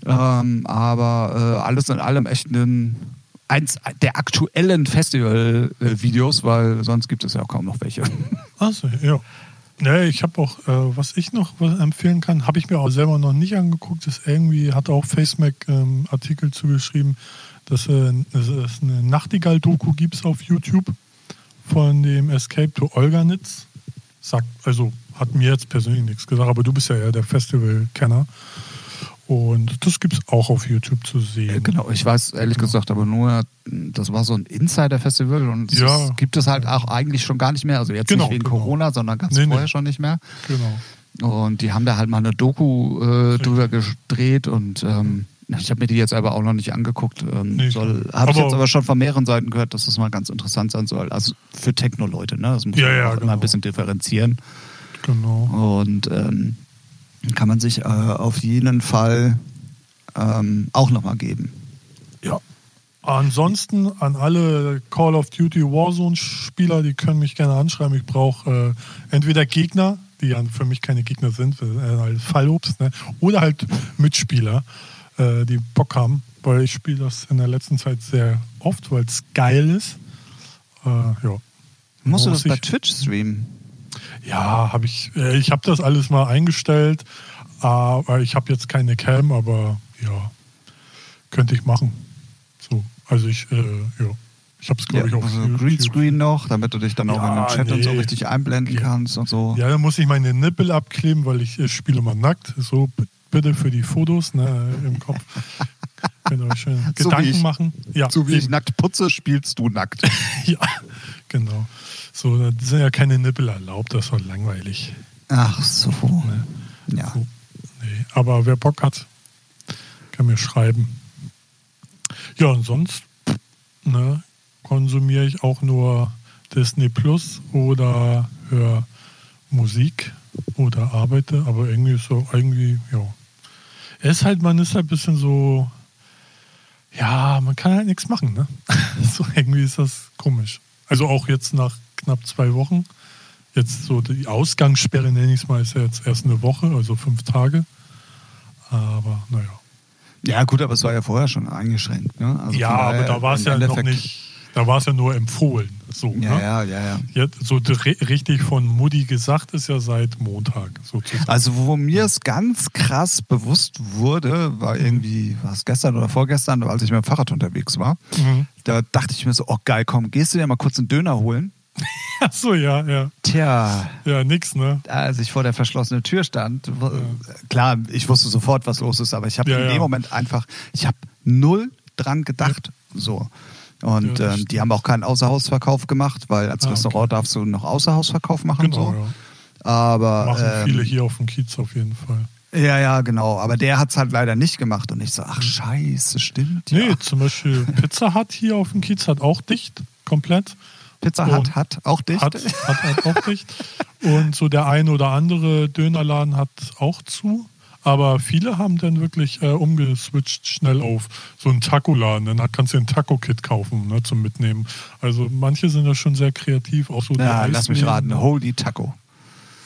Ähm, aber äh, alles in allem echt ein, eins der aktuellen Festival-Videos, weil sonst gibt es ja auch kaum noch welche. Achso, ja. Nee, ich habe auch, äh, was ich noch empfehlen kann, habe ich mir auch selber noch nicht angeguckt, ist irgendwie, hat auch FaceMac ähm, Artikel zugeschrieben, dass äh, es eine Nachtigall-Doku gibt auf YouTube von dem Escape to Olganitz. Sagt, also hat mir jetzt persönlich nichts gesagt, aber du bist ja eher der Festival-Kenner. Und das gibt es auch auf YouTube zu sehen. Genau, ich weiß ehrlich gesagt aber nur, das war so ein Insider-Festival und es Ja. gibt es halt auch eigentlich schon gar nicht mehr. Also jetzt Genau, nicht wegen genau. Corona, sondern ganz Nee, nee. vorher schon nicht mehr. Genau. Und die haben da halt mal eine Doku äh, drüber gedreht und ähm, ich habe mir die jetzt aber auch noch nicht angeguckt. Ähm, Nee, soll, habe ich jetzt aber schon von mehreren Seiten gehört, dass das mal ganz interessant sein soll. Also für Techno-Leute, ne? Das muss Ja, man ja, immer genau. ein bisschen differenzieren. Genau. Und ähm, kann man sich äh, auf jeden Fall ähm, auch nochmal geben. Ja. Ansonsten an alle Call of Duty Warzone-Spieler, die können mich gerne anschreiben. Ich brauche äh, entweder Gegner, die ja für mich keine Gegner sind, äh, Fallobst, ne? oder halt Mitspieler, äh, die Bock haben, weil ich spiele das in der letzten Zeit sehr oft, weil es geil ist. Äh, ja. Musst du das bei Twitch streamen? Ja, habe ich. Äh, ich habe das alles mal eingestellt, aber ich habe jetzt keine Cam, aber ja, könnte ich machen. So, also ich, äh, ja, ich habe es glaube ich Ja, auf also YouTube. Greenscreen noch, damit du dich dann auch Ja, in den Chat und so nee. richtig einblenden kannst und so. Ja, dann muss ich meine Nippel abkleben, weil ich äh, spiele mal nackt. So bitte für die Fotos ne, im Kopf. Könnt ihr euch schön So Gedanken ich. machen. Ja, So wie ich eben. nackt putze, spielst du nackt. Ja, genau. So, da sind ja keine Nippel erlaubt, das ist doch langweilig. Ach so. Ne? Ja. So, nee. Aber wer Bock hat, kann mir schreiben. Ja, und sonst ne, konsumiere ich auch nur Disney Plus oder höre Musik oder arbeite, aber irgendwie ist so, irgendwie, ja. Es ist halt, man ist halt ein bisschen so, ja, man kann halt nichts machen, ne? so irgendwie ist das komisch. Also auch jetzt nach knapp zwei Wochen. Jetzt so die Ausgangssperre, nenne ich es mal, ist ja jetzt erst eine Woche, also fünf Tage. Aber naja. Ja, gut, aber es war ja vorher schon eingeschränkt. Ne? Also ja, aber da war es ja noch nicht, da war es ja nur empfohlen. So, Ja, ne? ja, ja, ja. So richtig von Mutti gesagt ist ja seit Montag sozusagen. Also wo mir es ganz krass bewusst wurde, war irgendwie, war es gestern oder vorgestern, als ich mit dem Fahrrad unterwegs war. Mhm. Da dachte ich mir so, oh geil, komm, gehst du dir mal kurz einen Döner holen? Ach so, ja, ja. Tja, Ja, nix, ne? als ich vor der verschlossenen Tür stand, w- klar, ich wusste sofort, was los ist, aber ich habe Ja, in ja. dem Moment einfach, ich habe null dran gedacht. So. Und Ja, ähm, die haben auch keinen Außerhausverkauf gemacht, weil als Ah, okay. Restaurant darfst du noch Außerhausverkauf machen. Genau, so. ja. Aber Machen ähm, viele hier auf dem Kiez auf jeden Fall. ja, ja, genau. Aber der hat es halt leider nicht gemacht. Und ich so, ach scheiße, stimmt. Ja. Mhm. Nee, zum Beispiel Pizza Hut hier auf dem Kiez hat auch dicht, komplett. Pizza Hut hat auch dicht. Hat, hat, hat auch dicht. Und so der eine oder andere Dönerladen hat auch zu. Aber viele haben dann wirklich äh, umgeswitcht schnell auf so einen Taco-Laden. Dann kannst du ein Taco-Kit kaufen ne, zum Mitnehmen. Also manche sind da schon sehr kreativ. Auch so ja, lass mich raten. Holy Taco.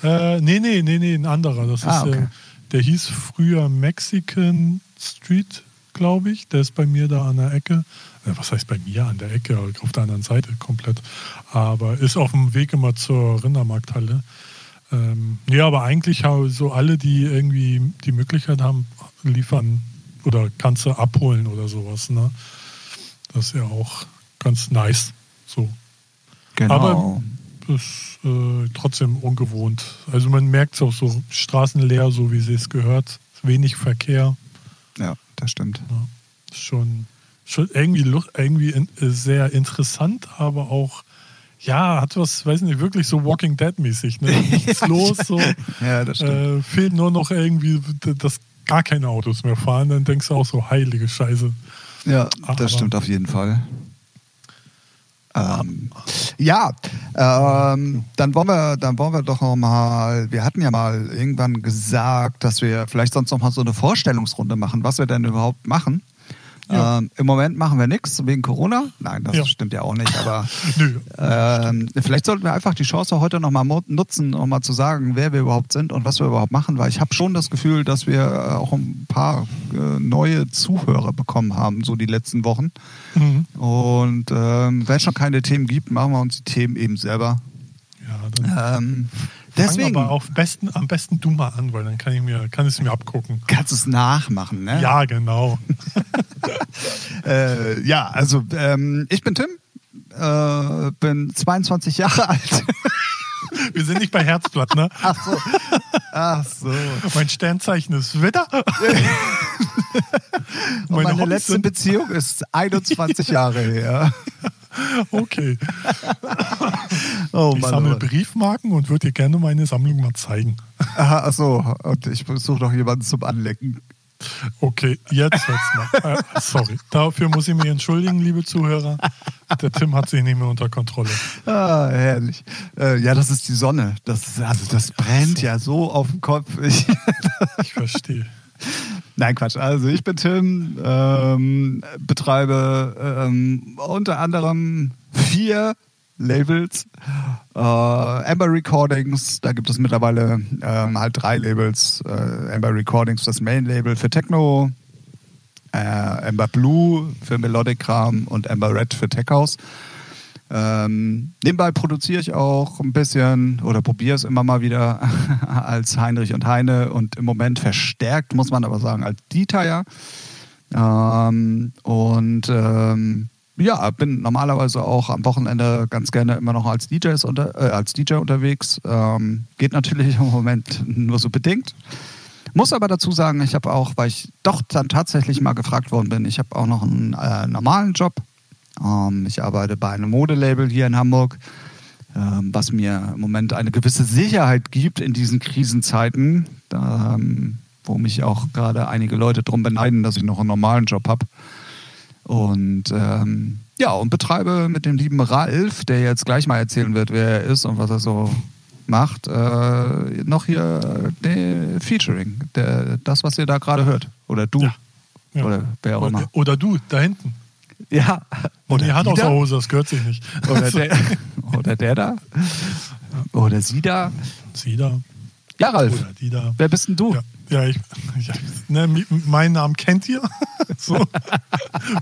Äh, nee, nee, nee, nee, ein anderer. Das Ah, ist, okay. äh, der hieß früher Mexican Street, glaube ich. Der ist bei mir da an der Ecke. Äh, was heißt bei mir an der Ecke? Auf der anderen Seite komplett. Aber ist auf dem Weg immer zur Rindermarkthalle. Ähm, nee, aber eigentlich haben so alle, die irgendwie die Möglichkeit haben, liefern oder kannst du abholen oder sowas. Ne? Das ist ja auch ganz nice. So. Genau. Aber- ist äh, trotzdem ungewohnt. Also man merkt es auch so, Straßen leer, so wie sie es gehört, wenig Verkehr. ja, das stimmt. Ja. Schon, schon irgendwie, irgendwie in, sehr interessant, aber auch, ja, hat was, weiß nicht, wirklich so Walking Dead-mäßig. Ne? Nichts los, so. Ja, das stimmt. Äh, fehlt nur noch irgendwie, dass gar keine Autos mehr fahren. Dann denkst du auch so, heilige Scheiße. Ja, Aber- das stimmt auf jeden Fall. Ähm, ja, ähm, dann wollen wir, dann wollen wir doch noch mal. Wir hatten ja mal irgendwann gesagt, dass wir vielleicht sonst noch mal so eine Vorstellungsrunde machen, was wir denn überhaupt machen. Ja. Ähm, Im Moment machen wir nichts wegen Corona. Nein, das Ja. stimmt ja auch nicht. Aber Nö. ähm, vielleicht sollten wir einfach die Chance heute noch mal mo- nutzen, um mal zu sagen, wer wir überhaupt sind und was wir überhaupt machen, weil ich habe schon das Gefühl, dass wir äh, auch ein paar äh, neue Zuhörer bekommen haben, so die letzten Wochen. Mhm. Und ähm, wenn es schon keine Themen gibt, machen wir uns die Themen eben selber. Ja, Ähm, Fang deswegen aber auf besten, am besten du mal an, weil dann kann ich mir, kann es mir abgucken. kannst du es nachmachen, ne? Ja, genau. Äh, ja, also ähm, ich bin Tim, äh, bin 22 Jahre alt. Wir sind nicht bei Herzblatt, ne? Ach so. Ach so. Mein Sternzeichen ist Widder. Meine Hobbys letzte Beziehung ist 21 Jahre her. Okay. Oh Ich Mann. sammle oh Mann. Briefmarken und würde dir gerne meine Sammlung mal zeigen. Aha, ach so, und ich suche noch jemanden zum Anlecken. Okay, jetzt hört's mal. Äh, sorry. Dafür muss ich mich entschuldigen, liebe Zuhörer. Der Tim hat sich nicht mehr unter Kontrolle. Ah, herrlich. Äh, ja, das ist die Sonne. Das, also das brennt ja so auf dem Kopf. Ich, Ich verstehe. Nein, Quatsch. Also ich bin Tim, ähm, betreibe ähm, unter anderem vier Labels. Äh, Amber Recordings, da gibt es mittlerweile ähm, halt drei Labels. Äh, Amber Recordings, das Main-Label für Techno, äh, Amber Blue für Melodic-Kram und Amber Red für Tech House. Ähm, nebenbei produziere ich auch ein bisschen oder probiere es immer mal wieder als Heinrich und Heine und im Moment verstärkt, muss man aber sagen, als Dieter ja. Ähm, und ähm, ja, bin normalerweise auch am Wochenende ganz gerne immer noch als, DJs unter, äh, als DJ unterwegs. Ähm, geht natürlich im Moment nur so bedingt. Muss aber dazu sagen, ich habe auch, weil ich doch dann tatsächlich mal gefragt worden bin, ich habe auch noch einen äh, normalen Job. Ähm, ich arbeite bei einem Modelabel hier in Hamburg, ähm, was mir im Moment eine gewisse Sicherheit gibt in diesen Krisenzeiten, ähm, wo mich auch gerade einige Leute darum beneiden, dass ich noch einen normalen Job habe. Und ähm, ja, und betreibe mit dem lieben Ralf, der jetzt gleich mal erzählen wird, wer er ist und was er so macht, äh, noch hier äh, Featuring. Der, das, was ihr da gerade hört. Oder du. Ja. Ja. Oder wer auch immer. Oder du, da hinten. Ja. Und die Hand aus der. Hose, das gehört sich nicht. Oder der, oder der da. Oder sie da. Sie da. Ja, Ralf. Oder die da. Wer bist denn du? Ja, ja, ich, ja ne, meinen Namen kennt ihr. so.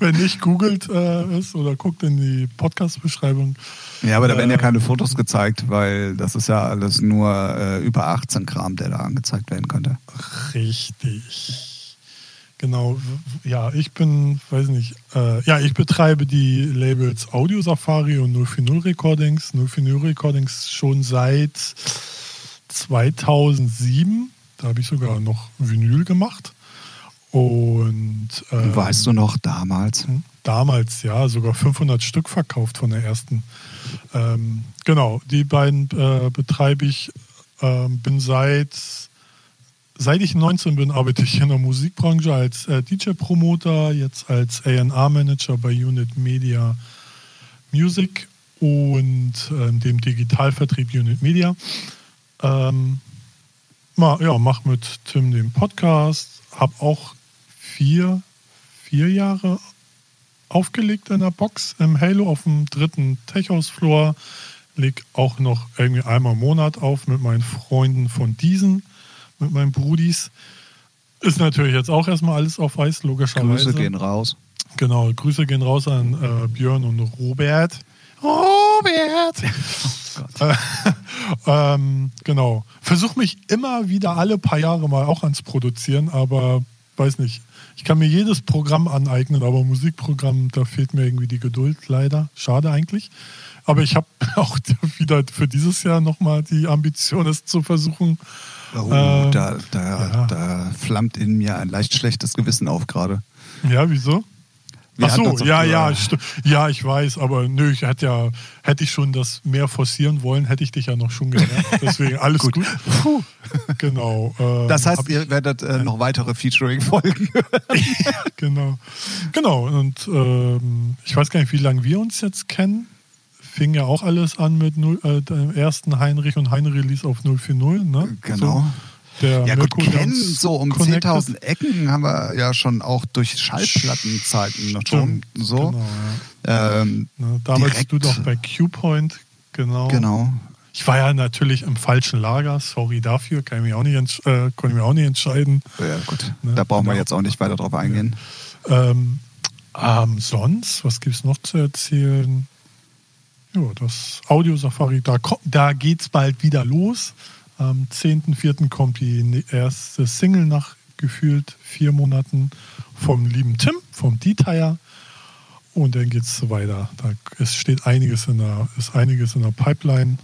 Wenn nicht, googelt äh, es oder guckt in die Podcast-Beschreibung. Ja, aber da werden ja Äh, keine Fotos gezeigt, weil das ist ja alles nur äh, über 18 Kram, der da angezeigt werden könnte. Richtig. Genau, ja, ich bin, weiß nicht, äh, ja, ich betreibe die Labels Audio Safari und 040 Recordings. 040 Recordings schon seit 2007. Da habe ich sogar noch Vinyl gemacht. Und ähm, weißt du noch damals? Hm, damals, ja, sogar 500 Stück verkauft von der ersten. Ähm, genau, die beiden äh, betreibe ich, äh, bin seit seit ich 19 bin, arbeite ich in der Musikbranche als äh, DJ-Promoter, jetzt als AR-Manager bei Unit Media Music und äh, dem Digitalvertrieb Unit Media. Ähm, ma, ja, mache mit Tim den Podcast, habe auch vier, vier Jahre aufgelegt in der Box im Halo auf dem dritten Tech-House-Floor. Leg auch noch irgendwie einmal im Monat auf mit meinen Freunden von diesen mit meinen Brudis. Ist natürlich jetzt auch erstmal alles auf Eis, logischerweise. Grüße gehen raus. Genau, Grüße gehen raus an äh, Björn und Robert. Robert! Oh ähm, genau. Versuche mich immer wieder alle paar Jahre mal auch ans Produzieren, aber weiß nicht. Ich kann mir jedes Programm aneignen, aber Musikprogramm, da fehlt mir irgendwie die Geduld, leider. Schade eigentlich. Aber ich habe auch wieder für dieses Jahr nochmal die Ambition, es zu versuchen, Oh, ähm, da, da, ja. da flammt in mir ein leicht schlechtes Gewissen auf gerade. Ja, wieso? Wir Ach so, ja, ja, ja, ich weiß, aber nö, ich hätte ja, hätte ich schon das mehr forcieren wollen, hätte ich dich ja noch schon gelernt. Deswegen alles gut. gut. Puh. Genau. Ähm, das heißt, ihr werdet äh, noch weitere Featuring-Folgen. genau. Genau. Und ähm, ich weiß gar nicht, wie lange wir uns jetzt kennen fing ja auch alles an mit null, äh, dem ersten Heinrich und Heine Release auf 040. Ne? Genau. So, ja gut, kennen so um 10.000 Ecken haben wir ja schon auch durch Schallplattenzeiten noch schon so. Genau, ja. ähm, ne, damals direkt, du doch bei Q-Point, genau. Genau. Ich war ja natürlich im falschen Lager, sorry dafür, kann ich mich auch nicht, äh, konnte ich mir auch nicht entscheiden. Ja gut, ne? da brauchen genau. wir jetzt auch nicht weiter drauf eingehen. Ähm, ähm, sonst, was gibt es noch zu erzählen? Ja, das Audio-Safari, da, da geht es bald wieder los. Am 10.04. kommt die erste Single nach gefühlt vier Monaten vom lieben Tim, vom Detail. Und dann geht es weiter. Da, es steht einiges in der, ist einiges in der Pipeline.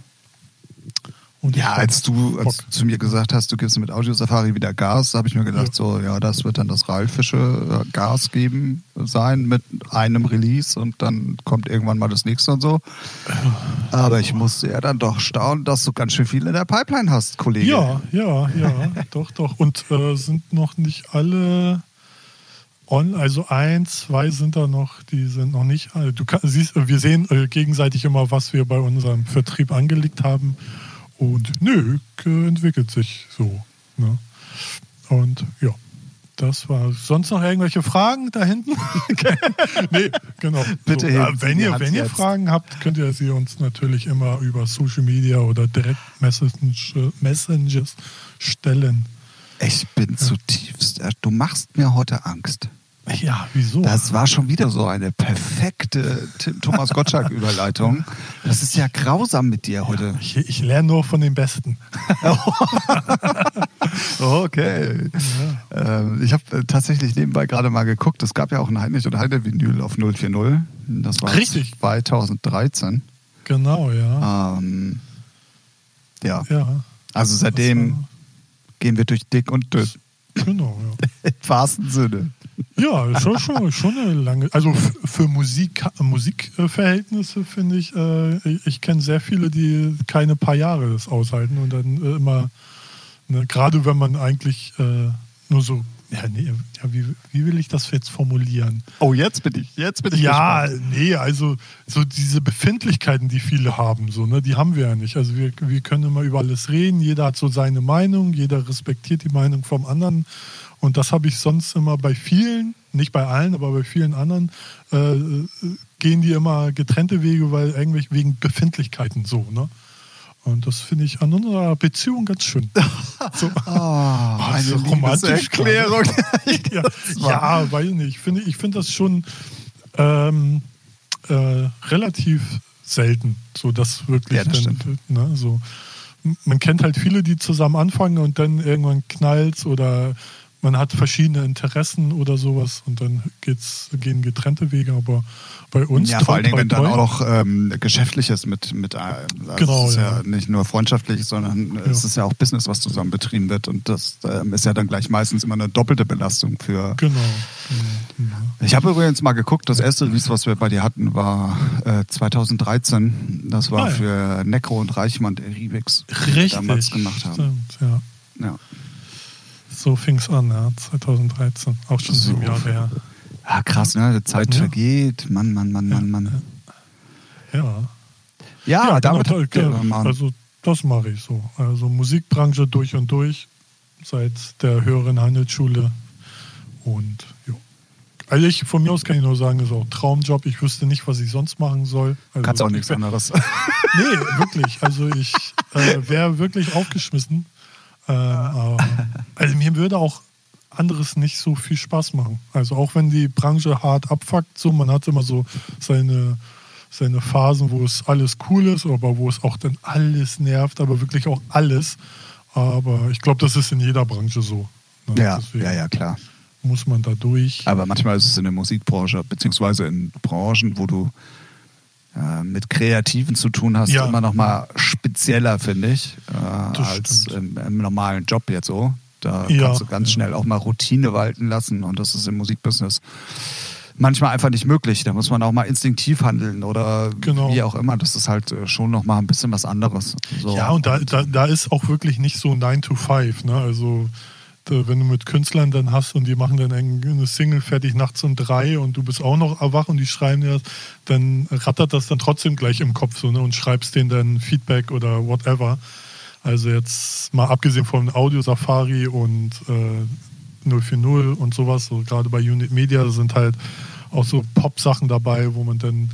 Und ja, als du, als du zu mir gesagt hast, du gibst mit Audio Safari wieder Gas, habe ich mir gedacht, ja. so, ja, das wird dann das Ralfische äh, Gas geben sein mit einem Release und dann kommt irgendwann mal das nächste und so. Aber ich musste ja dann doch staunen, dass du ganz schön viel in der Pipeline hast, Kollege. Ja, ja, ja, doch, doch. Und äh, sind noch nicht alle on, also ein, zwei sind da noch, die sind noch nicht. Also du kann, siehst, wir sehen äh, gegenseitig immer, was wir bei unserem Vertrieb angelegt haben. Und nö, entwickelt sich so. Ne? Und ja, das war. Sonst noch irgendwelche Fragen da hinten? nee, genau. Bitte so, ja, wenn ihr, wenn ihr Fragen habt, könnt ihr sie uns natürlich immer über Social Media oder direkt Messages stellen. Ich bin zutiefst. Du machst mir heute Angst. Ja, wieso? Das war schon wieder so eine perfekte Thomas Gottschalk-Überleitung. Das ist ja grausam mit dir heute. Ja, ich, ich, lerne nur von den Besten. okay. Ja. Ähm, ich habe äh, tatsächlich nebenbei gerade mal geguckt. Es gab ja auch ein Heinrich und Heide Vinyl auf 040. Das war Richtig. 2013. Genau, ja. Ähm, ja. ja. Also seitdem gehen wir durch dick und dünn. Genau, ja. Im wahrsten Sinne. Ja, schon, schon, schon eine lange. Also für Musik, Musikverhältnisse finde ich, äh, ich kenne sehr viele, die keine paar Jahre das aushalten und dann äh, immer, ne, gerade wenn man eigentlich äh, nur so ja, nee, ja, wie, wie will ich das jetzt formulieren? Oh, jetzt bin ich, jetzt bin ich. Ja, gespannt. nee, also so diese Befindlichkeiten, die viele haben, so, ne, die haben wir ja nicht. Also wir, wir können immer über alles reden, jeder hat so seine Meinung, jeder respektiert die Meinung vom anderen. Und das habe ich sonst immer bei vielen, nicht bei allen, aber bei vielen anderen, äh, gehen die immer getrennte Wege, weil irgendwelche wegen Befindlichkeiten so, ne? Und das finde ich an unserer Beziehung ganz schön. So, oh, eine so romantische Erklärung. ja, ja, weiß nicht. Ich finde, ich finde das schon ähm, äh, relativ selten, so dass wirklich ja, das dann, ne, so man kennt halt viele, die zusammen anfangen und dann irgendwann knallt oder man hat verschiedene Interessen oder sowas und dann geht's, gehen getrennte Wege, aber bei uns. Ja, vor allen Dingen, wenn dann auch noch ähm, Geschäftliches mit, mit äh, also genau, es ist ja. ja. nicht nur freundschaftlich, sondern Ja. es ist ja auch Business, was zusammen betrieben wird. Und das ähm, ist ja dann gleich meistens immer eine doppelte Belastung für. Genau. genau, genau. Ich habe übrigens mal geguckt, das erste Release, was wir bei dir hatten, war äh, 2013. Das war Ah, ja. für Necro und Reichmann der Remix, die wir Richtig. damals gemacht haben. Stimmt, ja. Ja. So fing es an, ja, 2013. Auch schon So. sieben Jahre her. ja, krass, ne? Die Zeit Ja. vergeht. Mann, Mann, Mann, Mann, Mann. Ja. Ja, damit genau, genau. man. Also das mache ich so. Also Musikbranche durch und durch seit der höheren Handelsschule und ja. Also ich von mir aus kann ich nur sagen, ist auch Traumjob. Ich wüsste nicht, was ich sonst machen soll. Also Kannst auch ich nichts anderes. Nee, wirklich. Also ich äh, wäre wirklich aufgeschmissen. Ähm, aber, also mir würde auch anderes nicht so viel Spaß machen. Also auch wenn die Branche hart abfuckt, so man hat immer so seine, seine Phasen, wo es alles cool ist, aber wo es auch dann alles nervt, aber wirklich auch alles. Aber ich glaube, das ist in jeder Branche so. ne? ja, Deswegen ja, ja, klar. Muss man da durch. Aber manchmal ist es in der Musikbranche, beziehungsweise in Branchen, wo du äh, mit Kreativen zu tun hast, Ja. immer noch mal spezieller, finde ich, äh, als im, im normalen Job jetzt so. Da Ja. kannst du ganz schnell auch mal Routine walten lassen und das ist im Musikbusiness manchmal einfach nicht möglich. Da muss man auch mal instinktiv handeln oder Genau. wie auch immer. Das ist halt äh, schon noch mal ein bisschen was anderes. So. Ja, und da, da, da ist auch wirklich nicht so 9 to 5. Ne? Also, wenn du mit Künstlern dann hast und die machen dann ein- eine Single fertig nachts um drei und du bist auch noch wach und die schreiben dir das, dann rattert das dann trotzdem gleich im Kopf so ne? und schreibst denen dann Feedback oder whatever. Also, jetzt mal abgesehen von Audio Safari und äh, 040 und sowas, so gerade bei Unit Media sind halt auch so Pop-Sachen dabei, wo man dann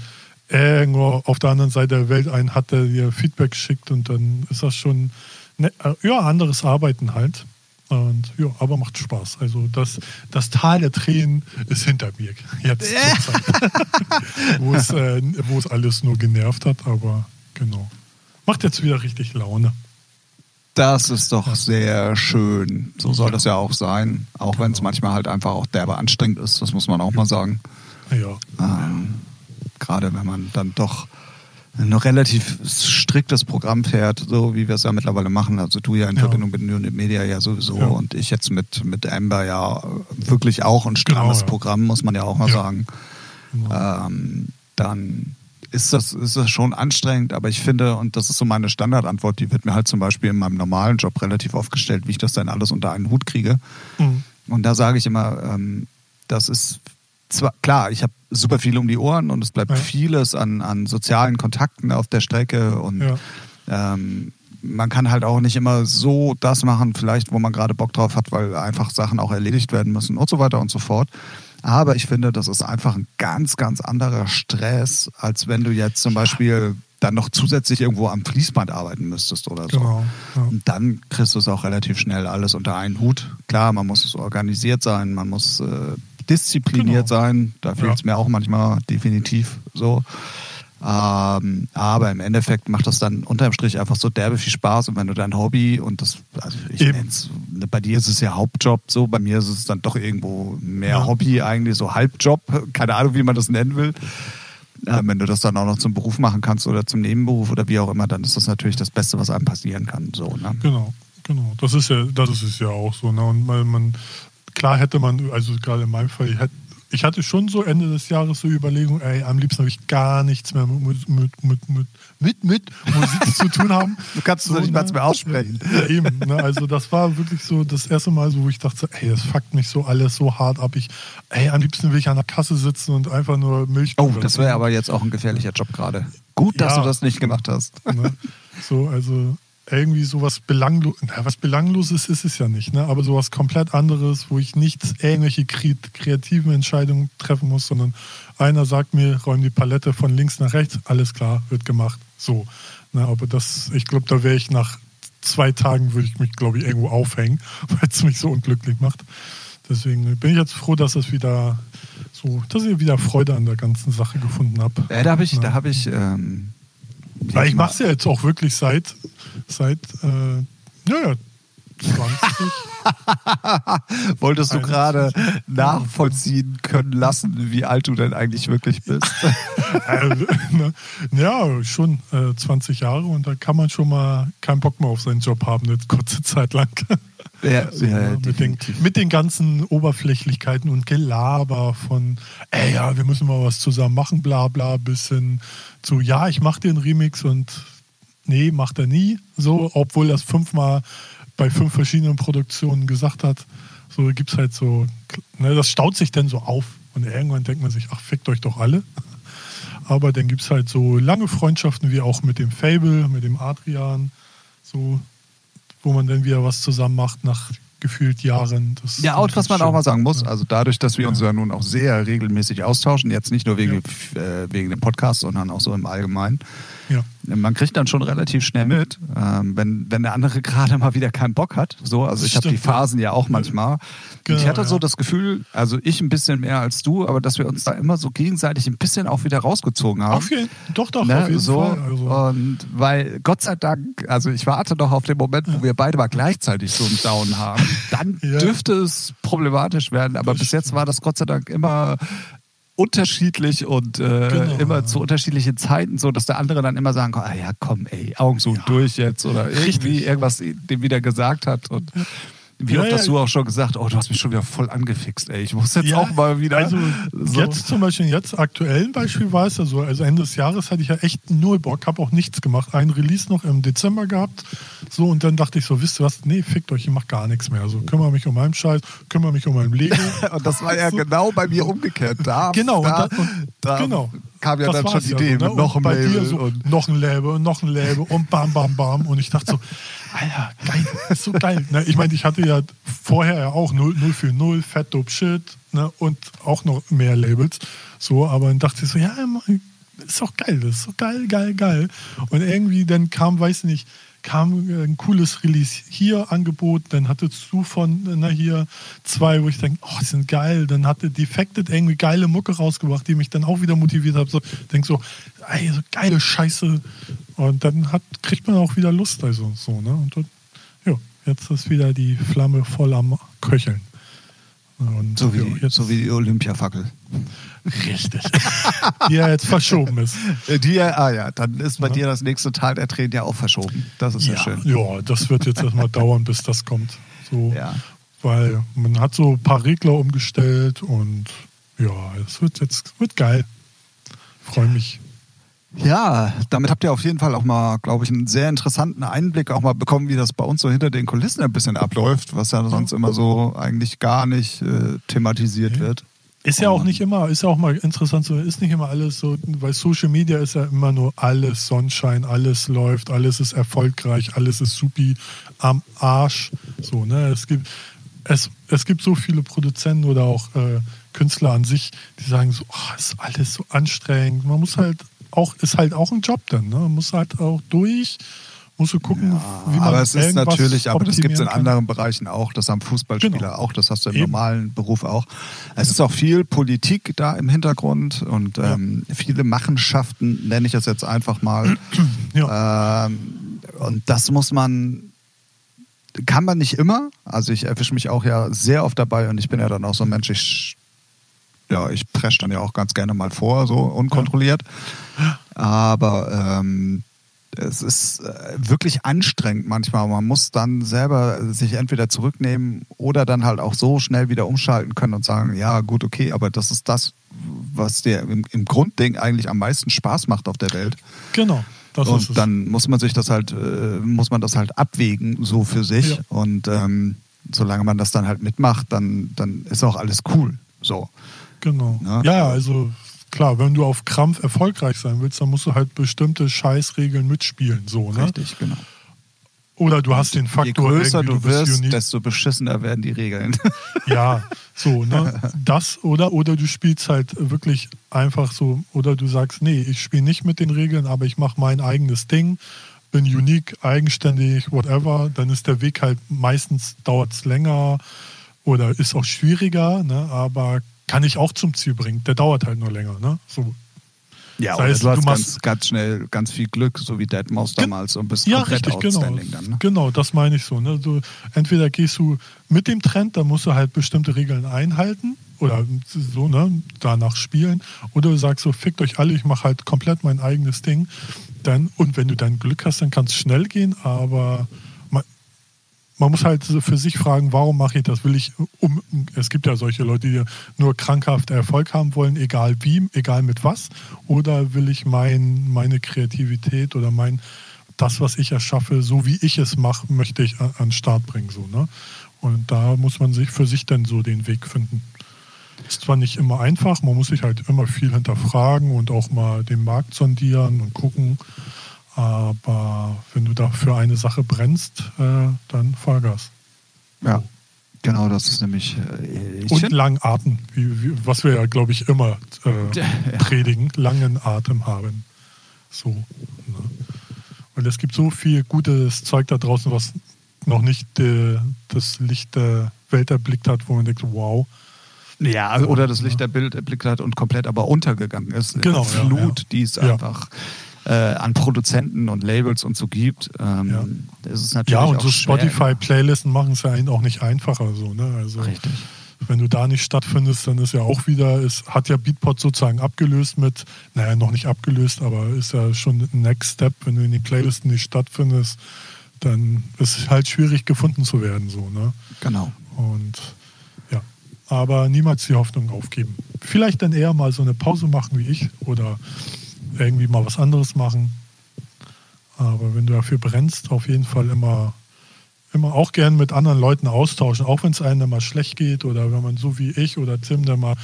irgendwo auf der anderen Seite der Welt einen hat, der dir Feedback schickt und dann ist das schon ne, äh, ja, anderes Arbeiten halt. Und ja, aber macht Spaß. Also das, das Tal der Tränen ist hinter mir jetzt wo, es, äh, wo es alles nur genervt hat, aber genau. Macht jetzt wieder richtig Laune. Das ist doch sehr schön. So soll das ja auch sein. Auch wenn es manchmal halt einfach auch derbe anstrengend ist, das muss man auch mal sagen. Ja. Ähm, Gerade wenn man dann doch ein relativ striktes Programm fährt, so wie wir es ja mittlerweile machen. Also du ja in Ja. Verbindung mit Unit Media ja sowieso Ja. und ich jetzt mit, mit Amber ja wirklich auch ein strammes Genau, ja. Programm, muss man ja auch mal sagen. Genau. Ähm, dann ist das, ist das schon anstrengend, aber ich finde, und das ist so meine Standardantwort, die wird mir halt zum Beispiel in meinem normalen Job relativ oft gestellt, wie ich das dann alles unter einen Hut kriege. Mhm. Und da sage ich immer, ähm, das ist zwar klar, ich habe super viel um die Ohren und es bleibt Ja. vieles an, an sozialen Kontakten auf der Strecke und Ja. ähm, man kann halt auch nicht immer so das machen, vielleicht, wo man gerade Bock drauf hat, weil einfach Sachen auch erledigt werden müssen und so weiter und so fort. Aber ich finde, das ist einfach ein ganz, ganz anderer Stress, als wenn du jetzt zum Beispiel dann noch zusätzlich irgendwo am Fließband arbeiten müsstest oder so. Genau. Ja. Und dann kriegst du es auch relativ schnell alles unter einen Hut. Klar, man muss organisiert sein, man muss äh, diszipliniert Genau. sein. Da fehlt es Ja. mir auch manchmal definitiv so. Ähm, aber im Endeffekt macht das dann unterm Strich einfach so derbe viel Spaß. Und wenn du dein Hobby und das, also ich nenn's, bei dir ist es ja Hauptjob so, bei mir ist es dann doch irgendwo mehr Ja. Hobby, eigentlich so Halbjob, keine Ahnung, wie man das nennen will. Äh, wenn du das dann auch noch zum Beruf machen kannst oder zum Nebenberuf oder wie auch immer, dann ist das natürlich das Beste, was einem passieren kann. So, ne? Genau, genau. Das ist ja, das ist es ja auch so. Ne? Und weil man, klar hätte man, also gerade in meinem Fall, ich, hätte, ich hatte schon so Ende des Jahres so Überlegungen, ey, am liebsten habe ich gar nichts mehr mit, mit, mit, mit, mit, mit Musik zu tun haben. Du kannst es doch nicht mal mehr aussprechen. Ja, eben. Ne? Also das war wirklich so das erste Mal, so, wo ich dachte, ey, das fuckt mich so alles so hart ab. Ich, ey, am liebsten will ich an der Kasse sitzen und einfach nur Milch. Oh, das wäre aber jetzt auch ein gefährlicher Job gerade. Gut, dass Ja. du das nicht gemacht hast. Ne? So, also irgendwie sowas belanglos, na, was belangloses ist es ja nicht, ne? aber sowas komplett anderes, wo ich nicht kre kreativen Entscheidungen treffen muss, sondern einer sagt mir, räum die Palette von links nach rechts, alles klar, wird gemacht. So. Ne? Aber das, ich glaube, da wäre ich nach zwei Tagen, würde ich mich, glaube ich, irgendwo aufhängen, weil es mich so unglücklich macht. Deswegen bin ich jetzt froh, dass es wieder so, dass ich wieder Freude an der ganzen Sache gefunden habe. Ja, da habe ich, Ja. da habe ich. Ähm, ich mache es ja jetzt auch wirklich seit, seit äh, ja, ja, 20. Wolltest du 21. gerade nachvollziehen können lassen, wie alt du denn eigentlich wirklich bist? äh, ne, ja, schon äh, 20 Jahre und da kann man schon mal keinen Bock mehr auf seinen Job haben, eine kurze Zeit lang. ja, So, ne, mit, den, mit den ganzen Oberflächlichkeiten und Gelaber von, ey, ja, wir müssen mal was zusammen machen, bla bla, bis hin zu, ja, ich mache den Remix und nee, macht er nie. So, obwohl er es fünfmal bei fünf verschiedenen Produktionen gesagt hat. So gibt es halt so, ne, das staut sich dann so auf. Und irgendwann denkt man sich, ach, fickt euch doch alle. Aber dann gibt es halt so lange Freundschaften wie auch mit dem Fable, mit dem Adrian, so, wo man dann wieder was zusammen macht nach gefühlt Jahren. Das Ja, und was man auch mal sagen muss, Ja. also dadurch, dass wir Ja. uns ja nun auch sehr regelmäßig austauschen, jetzt nicht nur wegen, äh, wegen dem Podcast, sondern auch so im Allgemeinen, Ja. man kriegt dann schon relativ schnell mit, ähm, wenn, wenn der andere gerade mal wieder keinen Bock hat. So, also ich habe die ja. Phasen ja auch manchmal. und ich Genau, hatte so ja. das Gefühl, also ich ein bisschen mehr als du, aber dass wir uns da immer so gegenseitig ein bisschen auch wieder rausgezogen haben. Auf jeden, doch, doch, Ne, auf jeden so, Fall. Also, Und weil Gott sei Dank, also ich warte noch auf den Moment, wo wir beide mal gleichzeitig so einen Down haben. Dann Ja. dürfte es problematisch werden, aber Das bis jetzt war das Gott sei Dank immer unterschiedlich und äh, Genau. immer zu unterschiedlichen Zeiten, so dass der andere dann immer sagen kann, ah ja, komm, ey, Augen so durch jetzt oder irgendwie Richtig. irgendwas dem wieder gesagt hat und wie Ja, oft hast du auch schon gesagt, oh, du hast mich schon wieder voll angefixt, ey, ich muss jetzt Ja, auch mal wieder. Also so. jetzt zum Beispiel, jetzt aktuell ein Beispiel war es ja so, also Ende des Jahres hatte ich ja echt null Bock, habe auch nichts gemacht. Ein Release noch im Dezember gehabt, so und dann dachte ich so, wisst ihr was, nee, fickt euch, ich mach gar nichts mehr. So, kümmere mich um meinen Scheiß, kümmere mich um mein Lego. Und das war ja So. genau bei mir umgekehrt. Da, Genau, da, und da- und- da genau. kam ja Das dann schon die Idee so, ne? mit noch bei Label. so, und noch ein Label und noch ein Label und bam, bam, bam. Und ich dachte so, Alter, geil, so geil. Ne? Ich meine, ich hatte ja vorher ja auch 0, 040, Fat Dope Shit ne? und auch noch mehr Labels. So, aber dann dachte ich so, ja, ist doch geil, das ist so geil, geil, geil. Und irgendwie dann kam, weiß nicht, kam ein cooles Release hier Angebot, dann hattest du von na, hier zwei, wo ich denke, oh, die sind geil. Dann hatte Defected irgendwie geile Mucke rausgebracht, die mich dann auch wieder motiviert hat. So, denk so, ey, so geile Scheiße. Und dann hat, kriegt man auch wieder Lust, also so, ne? Und dann, ja, jetzt ist wieder die Flamme voll am Köcheln. Und so, wie, jetzt, so wie die Olympiafackel. richtig. die ja jetzt verschoben ist. Die, ah ja, dann ist bei Ja. dir das nächste Tal der Tränen ja auch verschoben. Das ist ja, Ja, schön. ja, das wird jetzt erstmal dauern, bis das kommt. So, Ja. Weil man hat so ein paar Regler umgestellt und ja, es wird jetzt wird geil. Freue mich. Ja, damit habt ihr auf jeden Fall auch mal, glaube ich, einen sehr interessanten Einblick auch mal bekommen, wie das bei uns so hinter den Kulissen ein bisschen abläuft, was ja sonst immer so eigentlich gar nicht äh, thematisiert Nee. wird. Ist ja auch nicht immer, ist ja auch mal interessant, so ist nicht immer alles so, weil Social Media ist ja immer nur alles Sonnenschein, alles läuft, alles ist erfolgreich, alles ist supi am Arsch. So, ne? Es gibt, es, es gibt so viele Produzenten oder auch äh, Künstler an sich, die sagen so, oh, ist alles so anstrengend. Man muss halt auch, ist halt auch ein Job dann, ne? Man muss halt auch durch, muss so gucken, wie man aber es ist natürlich, aber das gibt es in kann. anderen Bereichen auch, das haben Fußballspieler Genau. auch, das hast du im Eben. normalen Beruf auch. Es ist auch viel Politik da im Hintergrund und ähm, viele Machenschaften, nenne ich es jetzt einfach mal. Ja. Ähm, und das muss man, kann man nicht immer. Also ich erwische mich auch ja sehr oft dabei und ich bin ja dann auch so ein Mensch, ich, ja, ich presche dann ja auch ganz gerne mal vor, so unkontrolliert. Aber ähm, es ist äh, wirklich anstrengend manchmal. Man muss dann selber sich entweder zurücknehmen oder dann halt auch so schnell wieder umschalten können und sagen, ja gut, okay, aber das ist das, was dir im, im Grundding eigentlich am meisten Spaß macht auf der Welt. Genau, das ist es. und dann muss man sich das halt, äh, muss man das halt abwägen, so für sich. Ja. Und ähm, solange man das dann halt mitmacht, dann, dann ist auch alles cool. So. Genau. Ja. Ja, also klar, wenn du auf Krampf erfolgreich sein willst, dann musst du halt bestimmte Scheißregeln mitspielen, so, ne? Richtig, genau. Oder du hast den Je Faktor, größer irgendwie, du bist wirst, unique. desto beschissener werden die Regeln. Ja, so, ne? Das oder oder du spielst halt wirklich einfach so oder du sagst, nee, ich spiele nicht mit den Regeln, aber ich mache mein eigenes Ding, bin unique, eigenständig, whatever, dann ist der Weg halt meistens dauert es länger oder ist auch schwieriger, ne? Aber kann ich auch zum Ziel bringen. Der dauert halt nur länger, ne? So. Ja, Das oder heißt, du hast machst- ganz, ganz schnell ganz viel Glück, so wie Deadmau5 Gen- damals und bist Ja, komplett richtig, genau. dann. Ne? Genau, das meine ich so. Ne? Du, entweder gehst du mit dem Trend, da musst du halt bestimmte Regeln einhalten oder so, ne, danach spielen. Oder du sagst so, fickt euch alle, ich mache halt komplett mein eigenes Ding. Dann, und wenn du dann Glück hast, dann kann es schnell gehen, aber man, muss halt für sich fragen, warum mache ich das? Will ich um, es gibt ja solche Leute, die nur krankhaft Erfolg haben wollen, egal wie, egal mit was, oder will ich mein, meine Kreativität oder mein, das, was ich erschaffe, so wie ich es mache, möchte ich an den Start bringen, so, ne? Und da muss man sich für sich dann so den Weg finden. Ist zwar nicht immer einfach, man muss sich halt immer viel hinterfragen und auch mal den Markt sondieren und gucken. Aber wenn du da für eine Sache brennst, äh, dann Vollgas. Ja, genau, das ist nämlich. Äh, Und langen Atem, wie, wie, was wir ja, glaube ich, immer äh, predigen, langen Atem haben. So. Ne? Und es gibt so viel gutes Zeug da draußen, was noch nicht äh, das Licht der Welt erblickt hat, wo man denkt, wow. Ja, also, oder das Licht der Bild erblickt hat und komplett aber untergegangen ist. Genau, Die ja, Flut, ja. die es Ja. einfach äh, an Produzenten und Labels und so gibt. Ähm, Ja. Ist natürlich Ja, und auch so. Spotify-Playlisten machen es ja auch nicht einfacher. So, ne? also, Richtig. wenn du da nicht stattfindest, dann ist ja auch wieder, es hat ja Beatport sozusagen abgelöst mit, naja, noch nicht abgelöst, aber ist ja schon ein Next Step, wenn du in den Playlisten nicht stattfindest, dann ist es halt schwierig gefunden zu werden, so, ne? Genau. Und ja, aber niemals die Hoffnung aufgeben. Vielleicht dann eher mal so eine Pause machen wie ich oder irgendwie mal was anderes machen. Aber wenn du dafür brennst, auf jeden Fall immer, immer auch gern mit anderen Leuten austauschen, auch wenn es einem dann mal schlecht geht oder wenn man so wie ich oder Tim dann mal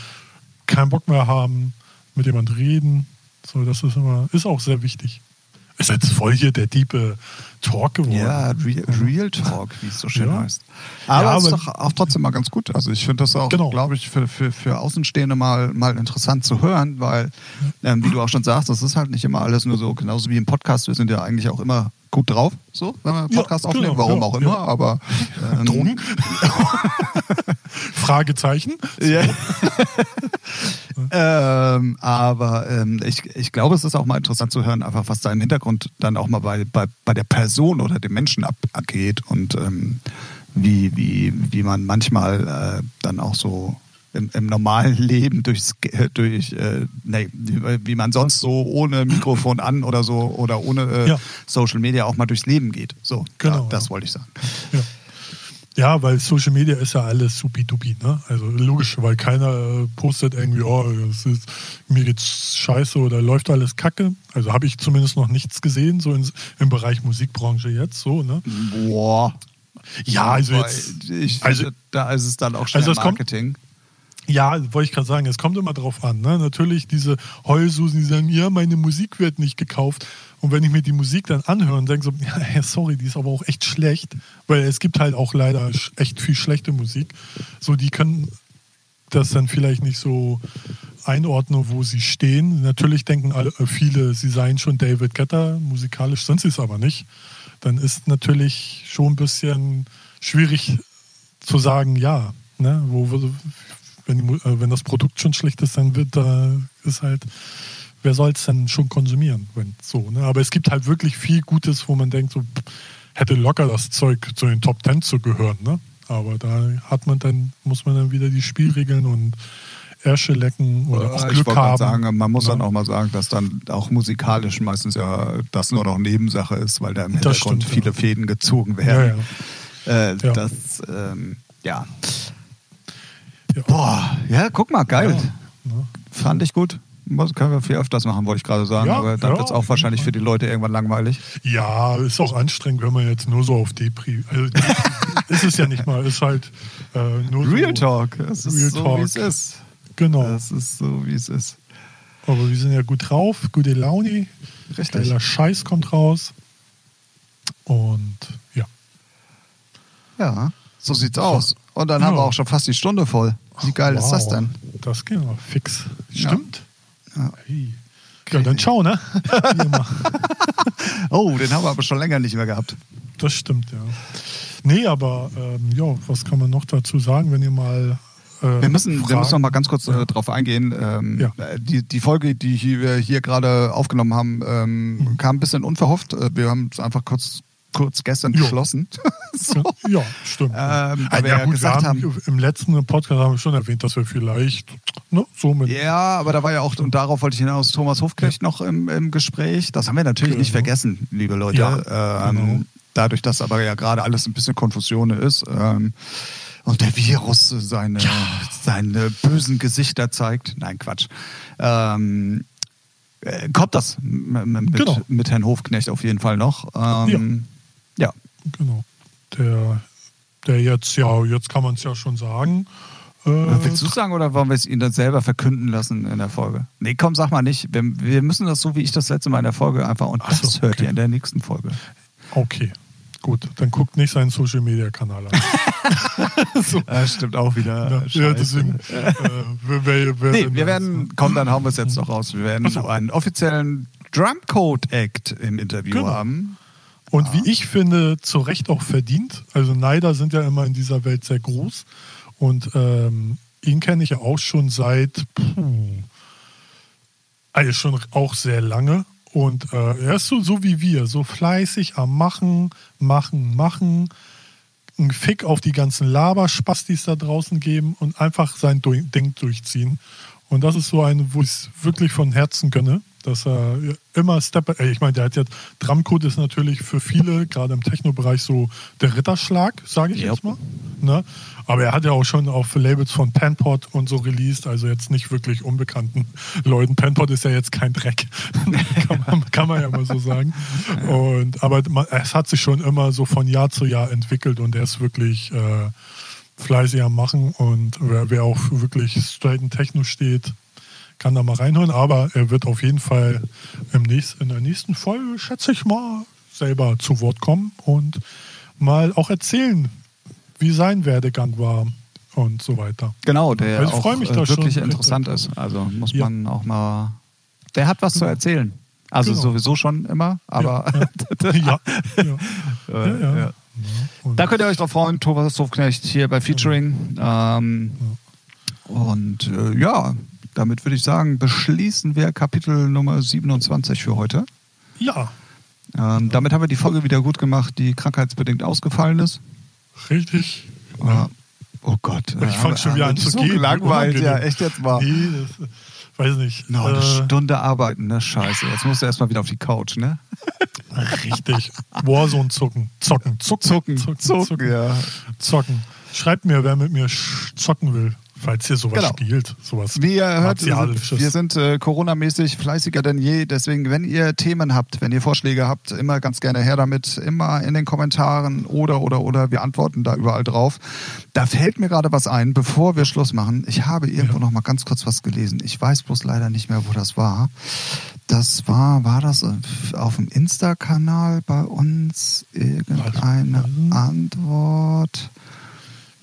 keinen Bock mehr haben, mit jemand reden. So, das ist immer, ist auch sehr wichtig. Ist jetzt voll hier der diepe Talk geworden. Ja, Real, Real Talk, wie es so schön Ja. heißt. Aber Ja, es ist doch auch trotzdem mal ganz gut. Also ich finde das auch, Genau. glaube ich, für, für, für Außenstehende mal, mal interessant zu hören, weil, ähm, wie du auch schon sagst, das ist halt nicht immer alles nur so, genauso wie im Podcast, wir sind ja eigentlich auch immer gut drauf, so, wenn wir einen Ja, Podcast genau, aufnehmen, warum ja, auch immer, ja. aber ähm, Drogen? Fragezeichen. Ja. ähm, aber ähm, ich, ich glaube, es ist auch mal interessant zu hören, einfach was da im Hintergrund dann auch mal bei, bei, bei der Person oder dem Menschen abgeht und ähm, wie, wie, wie man manchmal äh, dann auch so im, im normalen Leben durchs, durch, äh, nee, wie, wie man sonst so ohne Mikrofon an oder so oder ohne äh, Ja. Social Media auch mal durchs Leben geht. So, Genau, ja, das ja. wollte ich sagen. Ja. Ja, weil Social Media ist ja alles supi-dupi. Ne? Also logisch, weil keiner äh, postet irgendwie, oh, ist, mir geht's scheiße oder läuft alles kacke. Also habe ich zumindest noch nichts gesehen, so in, im Bereich Musikbranche jetzt. so ne? Boah. Ja, also jetzt. ich, also- da ist es dann auch schnell Also es kommt- Marketing. Ja, wollte ich gerade sagen, es kommt immer drauf an. Ne? Natürlich diese Heulsusen, die sagen, ja, meine Musik wird nicht gekauft. Und wenn ich mir die Musik dann anhöre und denke so, ja, sorry, die ist aber auch echt schlecht, weil es gibt halt auch leider echt viel schlechte Musik. So, die können das dann vielleicht nicht so einordnen, wo sie stehen. Natürlich denken alle, äh, viele, sie seien schon David Guetta, musikalisch sind sie es aber nicht. Dann ist natürlich schon ein bisschen schwierig zu sagen, ja. Ne? Wo, wenn, äh, wenn das Produkt schon schlecht ist, dann wird da ist halt, wer soll es denn schon konsumieren, wenn so. Ne? Aber es gibt halt wirklich viel Gutes, wo man denkt, so pff, hätte locker das Zeug zu den Top Ten zu gehören. Ne? Aber da hat man dann, muss man dann wieder die Spielregeln und Ärsche lecken oder auch ich Glück haben. sagen, man muss Ja. dann auch mal sagen, dass dann auch musikalisch meistens ja das nur noch Nebensache ist, weil da im Hintergrund stimmt, viele ja. Fäden gezogen werden. ja. Äh. Das, ähm, ja. Boah, ja, guck mal, geil. Ne? Fand ich gut. Können wir viel öfters machen, wollte ich gerade sagen. Ja, aber dann ja, wird es auch wahrscheinlich für die Leute irgendwann langweilig. Ja, ist auch anstrengend, wenn man jetzt nur so auf Depri. Also, ist es ja nicht mal, ist halt äh, nur Real so. Talk. Es ist Real so, Talk. wie es ist. Genau. Es ist so, wie es ist. Aber wir sind ja gut drauf, gute Laune. Richtig. Geiler Scheiß kommt raus. Und ja. Ja, so sieht's aus. Und dann haben wir Ja. auch schon fast die Stunde voll. Wie geil ist das Wow. denn? Das ging aber fix. Ja. Stimmt. Ja. Ja, dann ciao, ne? Oh, den haben wir aber schon länger nicht mehr gehabt. Das stimmt, ja. Nee, aber ähm, ja, was kann man noch dazu sagen, wenn ihr mal Äh, Wir müssen, wir müssen noch mal ganz kurz äh, drauf eingehen. Ähm, Ja. äh, die, die Folge, die wir hier gerade aufgenommen haben, ähm, Mhm. kam ein bisschen unverhofft. Äh, Wir haben es einfach kurz, kurz gestern Jo. beschlossen. so. Ja, stimmt. Ähm, Ah, ja, ja gut, gesagt wir haben, im letzten Podcast haben wir schon erwähnt, dass wir vielleicht ne, so mit Ja, aber da war ja auch, und darauf wollte ich hinaus, Thomas Hofknecht noch im, im Gespräch. Das haben wir natürlich nicht Genau. vergessen, liebe Leute. Ja, ähm, genau. Dadurch, dass aber ja gerade alles ein bisschen Konfusion ist ähm, und der Virus seine, seine bösen Gesichter zeigt. Nein, Quatsch. Ähm, äh, kommt das mit, Genau. mit Herrn Hofknecht auf jeden Fall noch. Ähm, ja. Genau. Der, der jetzt, ja, jetzt kann man es ja schon sagen. Äh, Willst du sagen oder wollen wir es Ihnen dann selber verkünden lassen in der Folge? Nee, komm, sag mal nicht. Wir, wir müssen das so, wie ich das letzte Mal in der Folge einfach und Ach das so, hört okay. ihr in der nächsten Folge. okay, gut. Dann guckt nicht seinen Social Media Kanal an. Ja, stimmt auch wieder. Ja, ja, deswegen. Äh, wir, wir, wir, Nee, wir werden, komm, dann hauen wir es jetzt noch raus. Wir werden so. einen offiziellen Drumcode-Act im Interview Genau. haben. Und wie ich finde, zu Recht auch verdient. Also Neider sind ja immer in dieser Welt sehr groß. Und ähm, ihn kenne ich ja auch schon seit, puh, also schon auch sehr lange. Und äh, er ist so, so wie wir, so fleißig am Machen, Machen, Machen. Ein Fick auf die ganzen Laberspastis da draußen geben und einfach sein Ding durchziehen. Und das ist so eine, wo ich es wirklich von Herzen gönne, dass er immer Step, äh, ich meine, der hat jetzt, Drumcode ist natürlich für viele, gerade im Techno-Bereich, so der Ritterschlag, sage ich Yep. jetzt mal. Ne? Aber er hat ja auch schon auf Labels von Panpot und so released, also jetzt nicht wirklich unbekannten Leuten. Panpot ist ja jetzt kein Dreck, kann, man, kann man ja mal so sagen. Und, aber man, es hat sich schon immer so von Jahr zu Jahr entwickelt und er ist wirklich äh, fleißig am Machen und wer, wer auf wirklich straighten Techno steht, kann da mal reinhören, aber er wird auf jeden Fall im nächsten, in der nächsten Folge, schätze ich mal, selber zu Wort kommen und mal auch erzählen, wie sein Werdegang war und so weiter. Genau, der Also auch mich äh, da schon wirklich richtig interessant ist. Also muss Ja. man auch mal. Der hat was zu erzählen. Also Genau. sowieso schon immer, aber Ja, ja. ja. Äh, ja, ja. Ja. Da könnt ihr euch drauf freuen, Thomas Hofknecht hier bei Featuring. Ähm, und äh, ja, damit würde ich sagen, beschließen wir Kapitel Nummer 27 für heute. ja, Ähm, damit haben wir die Folge wieder gut gemacht, die krankheitsbedingt ausgefallen ist. richtig. Ja. Oh Gott. Ich fange schon wieder an zu so gehen. gelangweilt, ja, echt jetzt mal. Nee, das, weiß nicht. Noch eine Äh, Stunde arbeiten, ne? Scheiße. Jetzt musst du erstmal wieder auf die Couch, ne? Richtig. Warzone zucken. Zocken. Zucken. Zucken, zucken, ja. Zocken. Schreibt mir, wer mit mir zocken will, falls ihr sowas Genau. spielt. Sowas Wie ihr hört, wir sind, wir äh, Corona-mäßig fleißiger denn je. Deswegen, wenn ihr Themen habt, wenn ihr Vorschläge habt, immer ganz gerne her damit. Immer in den Kommentaren oder, oder, oder. Wir antworten da überall drauf. Da fällt mir gerade was ein, bevor wir Schluss machen. Ich habe irgendwo noch mal ganz kurz was gelesen. Ich weiß bloß leider nicht mehr, wo das war. Das war, war das auf dem Insta-Kanal bei uns irgendeine Antwort?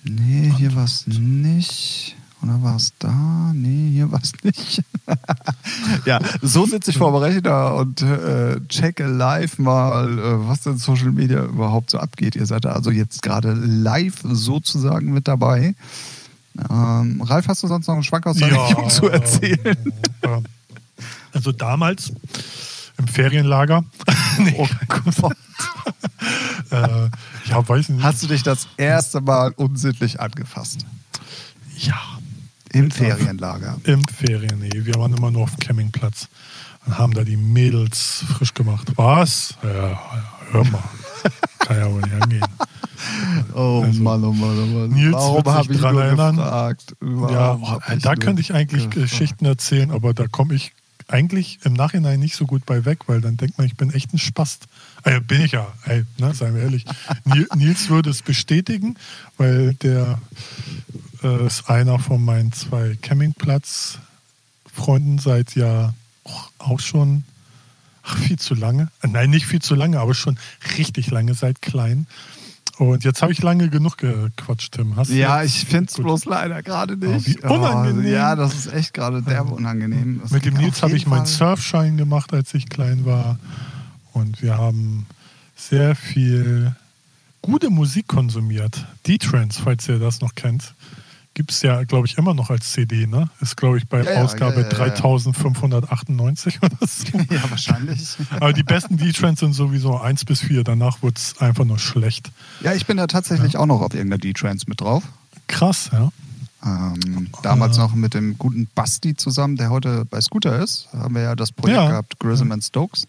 Nee, hier war es nicht. Oder war es da? Nee, hier war es nicht. ja, so sitze ich vor dem Rechner und äh, checke live mal, äh, was denn Social Media überhaupt so abgeht. Ihr seid da also jetzt gerade live sozusagen mit dabei. Ähm, Ralf, hast du sonst noch einen Schwank aus deiner Jugend zu erzählen? Ja. Also damals im Ferienlager. nee, Oh Gott. äh, ja, weiß nicht. Hast du dich das erste Mal unsittlich angefasst? ja, Im Ferienlager. im Ferien. Nee, wir waren immer nur auf dem Campingplatz und haben da die Mädels frisch gemacht. Was? Ja, ja, hör mal. Kann ja wohl nicht angehen. Oh Also, Mann, oh Mann, oh Mann. Nils Warum habe ich dran erinnern. gefragt? Ja, Warum oh, hab da könnte ich eigentlich gefragt? Geschichten erzählen, aber da komme ich eigentlich im Nachhinein nicht so gut bei weg, weil dann denkt man, ich bin echt ein Spast. Äh, bin ich ja, ey, ne, seien wir ehrlich. Ni- Nils würde es bestätigen, weil der äh, ist einer von meinen zwei Campingplatz-Freunden seit ja auch, auch schon ach, viel zu lange. Äh, Nein, nicht viel zu lange, aber schon richtig lange, seit klein. Und jetzt habe ich lange genug gequatscht, Tim. Hast du Ja, ich finde es bloß leider gerade nicht. wie unangenehm. Oh, ja, das ist echt gerade derbe unangenehm. Das Mit dem Nils habe ich meinen Surfschein gemacht, als ich klein war. Und wir haben sehr viel gute Musik konsumiert. D-Trance, falls ihr das noch kennt, gibt es ja, glaube ich, immer noch als CD, ne? Ist, glaube ich, bei Ja, Ausgabe ja, ja, ja. 3598 oder so. Ja, wahrscheinlich. Aber die besten D-Trends sind sowieso 1 bis 4. Danach wird es einfach nur schlecht. Ja, ich bin da tatsächlich auch noch auf irgendeiner D-Trans mit drauf. Krass, ja. Ähm, damals Ah. noch mit dem guten Basti zusammen, der heute bei Scooter ist, haben wir ja das Projekt gehabt, Grissom and Stokes.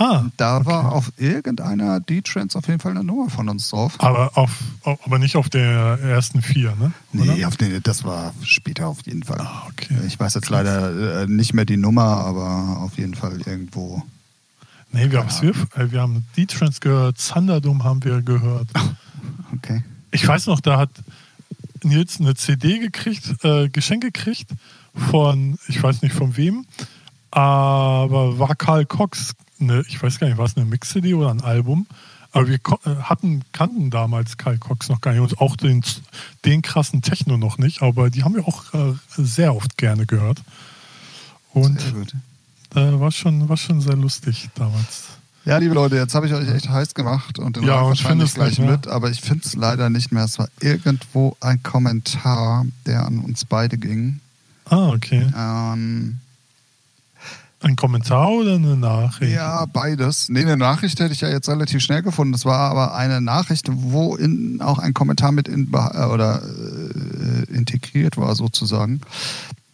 Ah, Da war auf irgendeiner D-Trans auf jeden Fall eine Nummer von uns drauf. aber, auf, aber nicht auf der ersten vier, ne? Oder? Nee, auf den, das war später auf jeden Fall. Ah, okay. Ich weiß jetzt leider äh, nicht mehr die Nummer, aber auf jeden Fall irgendwo. Nee, wir, was wir, äh, wir haben D-Trends gehört, Thunderdome haben wir gehört. Okay. Ich weiß noch, da hat Nils eine CD gekriegt, äh, Geschenk gekriegt von, ich weiß nicht von wem, aber war Karl Cox, eine, ich weiß gar nicht, war es eine Mix-CD oder ein Album? Aber wir äh, hatten, kannten damals Karl Cox noch gar nicht und auch den, den krassen Techno noch nicht, aber die haben wir auch äh, sehr oft gerne gehört. Und äh, war, schon, war schon sehr lustig damals. Ja, liebe Leute, jetzt habe ich euch echt heiß gemacht und den Ja, und wahrscheinlich gleich mit, aber ich finde es leider nicht mehr. Es war irgendwo ein Kommentar, der an uns beide ging. Ah, okay. Ähm, Ein Kommentar oder eine Nachricht? ja, beides. Nee, eine Nachricht hätte ich ja jetzt relativ schnell gefunden. Das war aber eine Nachricht, wo in, auch ein Kommentar mit in, äh, oder äh, integriert war, sozusagen.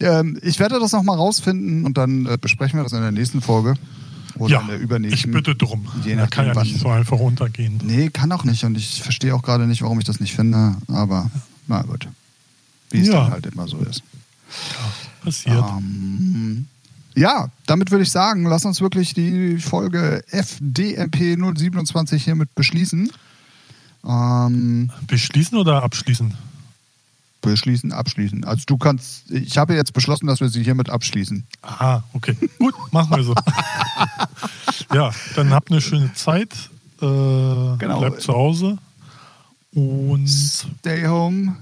Ähm, ich werde das nochmal rausfinden und dann äh, besprechen wir das in der nächsten Folge. Oder ja, in der ich übernächsten. bitte drum. Je nachdem, kann ja wann- nicht so einfach runtergehen. Nee, kann auch nicht. Und ich verstehe auch gerade nicht, warum ich das nicht finde. Aber na gut. Wie es Ja. dann halt immer so ist. Passiert. Ähm, ja, damit würde ich sagen, lass uns wirklich die Folge FDMP 027 hiermit beschließen. Ähm, Beschließen oder abschließen? beschließen, abschließen. Also du kannst, ich habe jetzt beschlossen, dass wir sie hiermit abschließen. Ah, okay. Gut, machen wir so. ja, dann habt eine schöne Zeit. Äh, Genau. Bleibt zu Hause. Und Stay home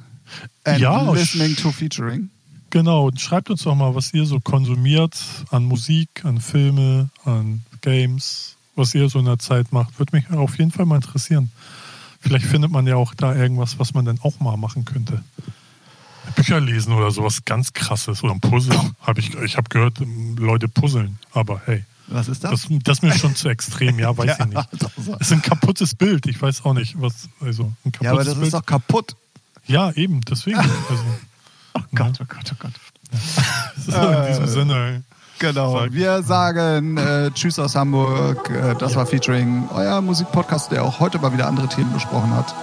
and Ja, listening to featuring. Genau, und schreibt uns doch mal, was ihr so konsumiert an Musik, an Filme, an Games, was ihr so in der Zeit macht. Würde mich auf jeden Fall mal interessieren. Vielleicht findet man ja auch da irgendwas, was man dann auch mal machen könnte. Bücher lesen oder sowas ganz krasses oder ein Puzzle. Hab ich ich habe gehört, Leute puzzeln. Aber hey, Was ist das, das ist mir schon zu extrem. Ja, weiß ich nicht. das Es ist ein kaputtes Bild. Ich weiß auch nicht, was. Also ein kaputtes ja, aber das Bild. ist doch kaputt. ja, eben, deswegen. Also, Oh Gott, oh Gott, oh Gott. ist in diesem Sinne. Genau. Sag- Wir sagen äh, Tschüss aus Hamburg. Äh, das war Featuring, euer Musikpodcast, der auch heute mal wieder andere Themen besprochen hat.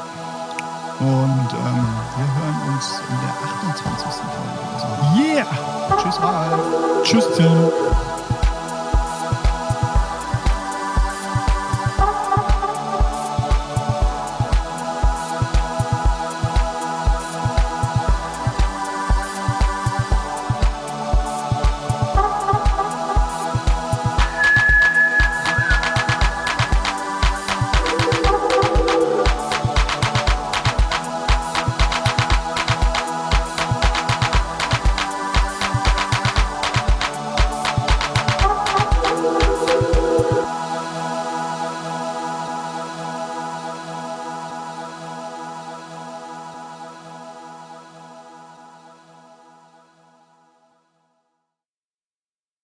Und ähm, wir hören uns in der 28. Folge. Also, Yeah! tschüss, Ralf. Tschüss, Tim.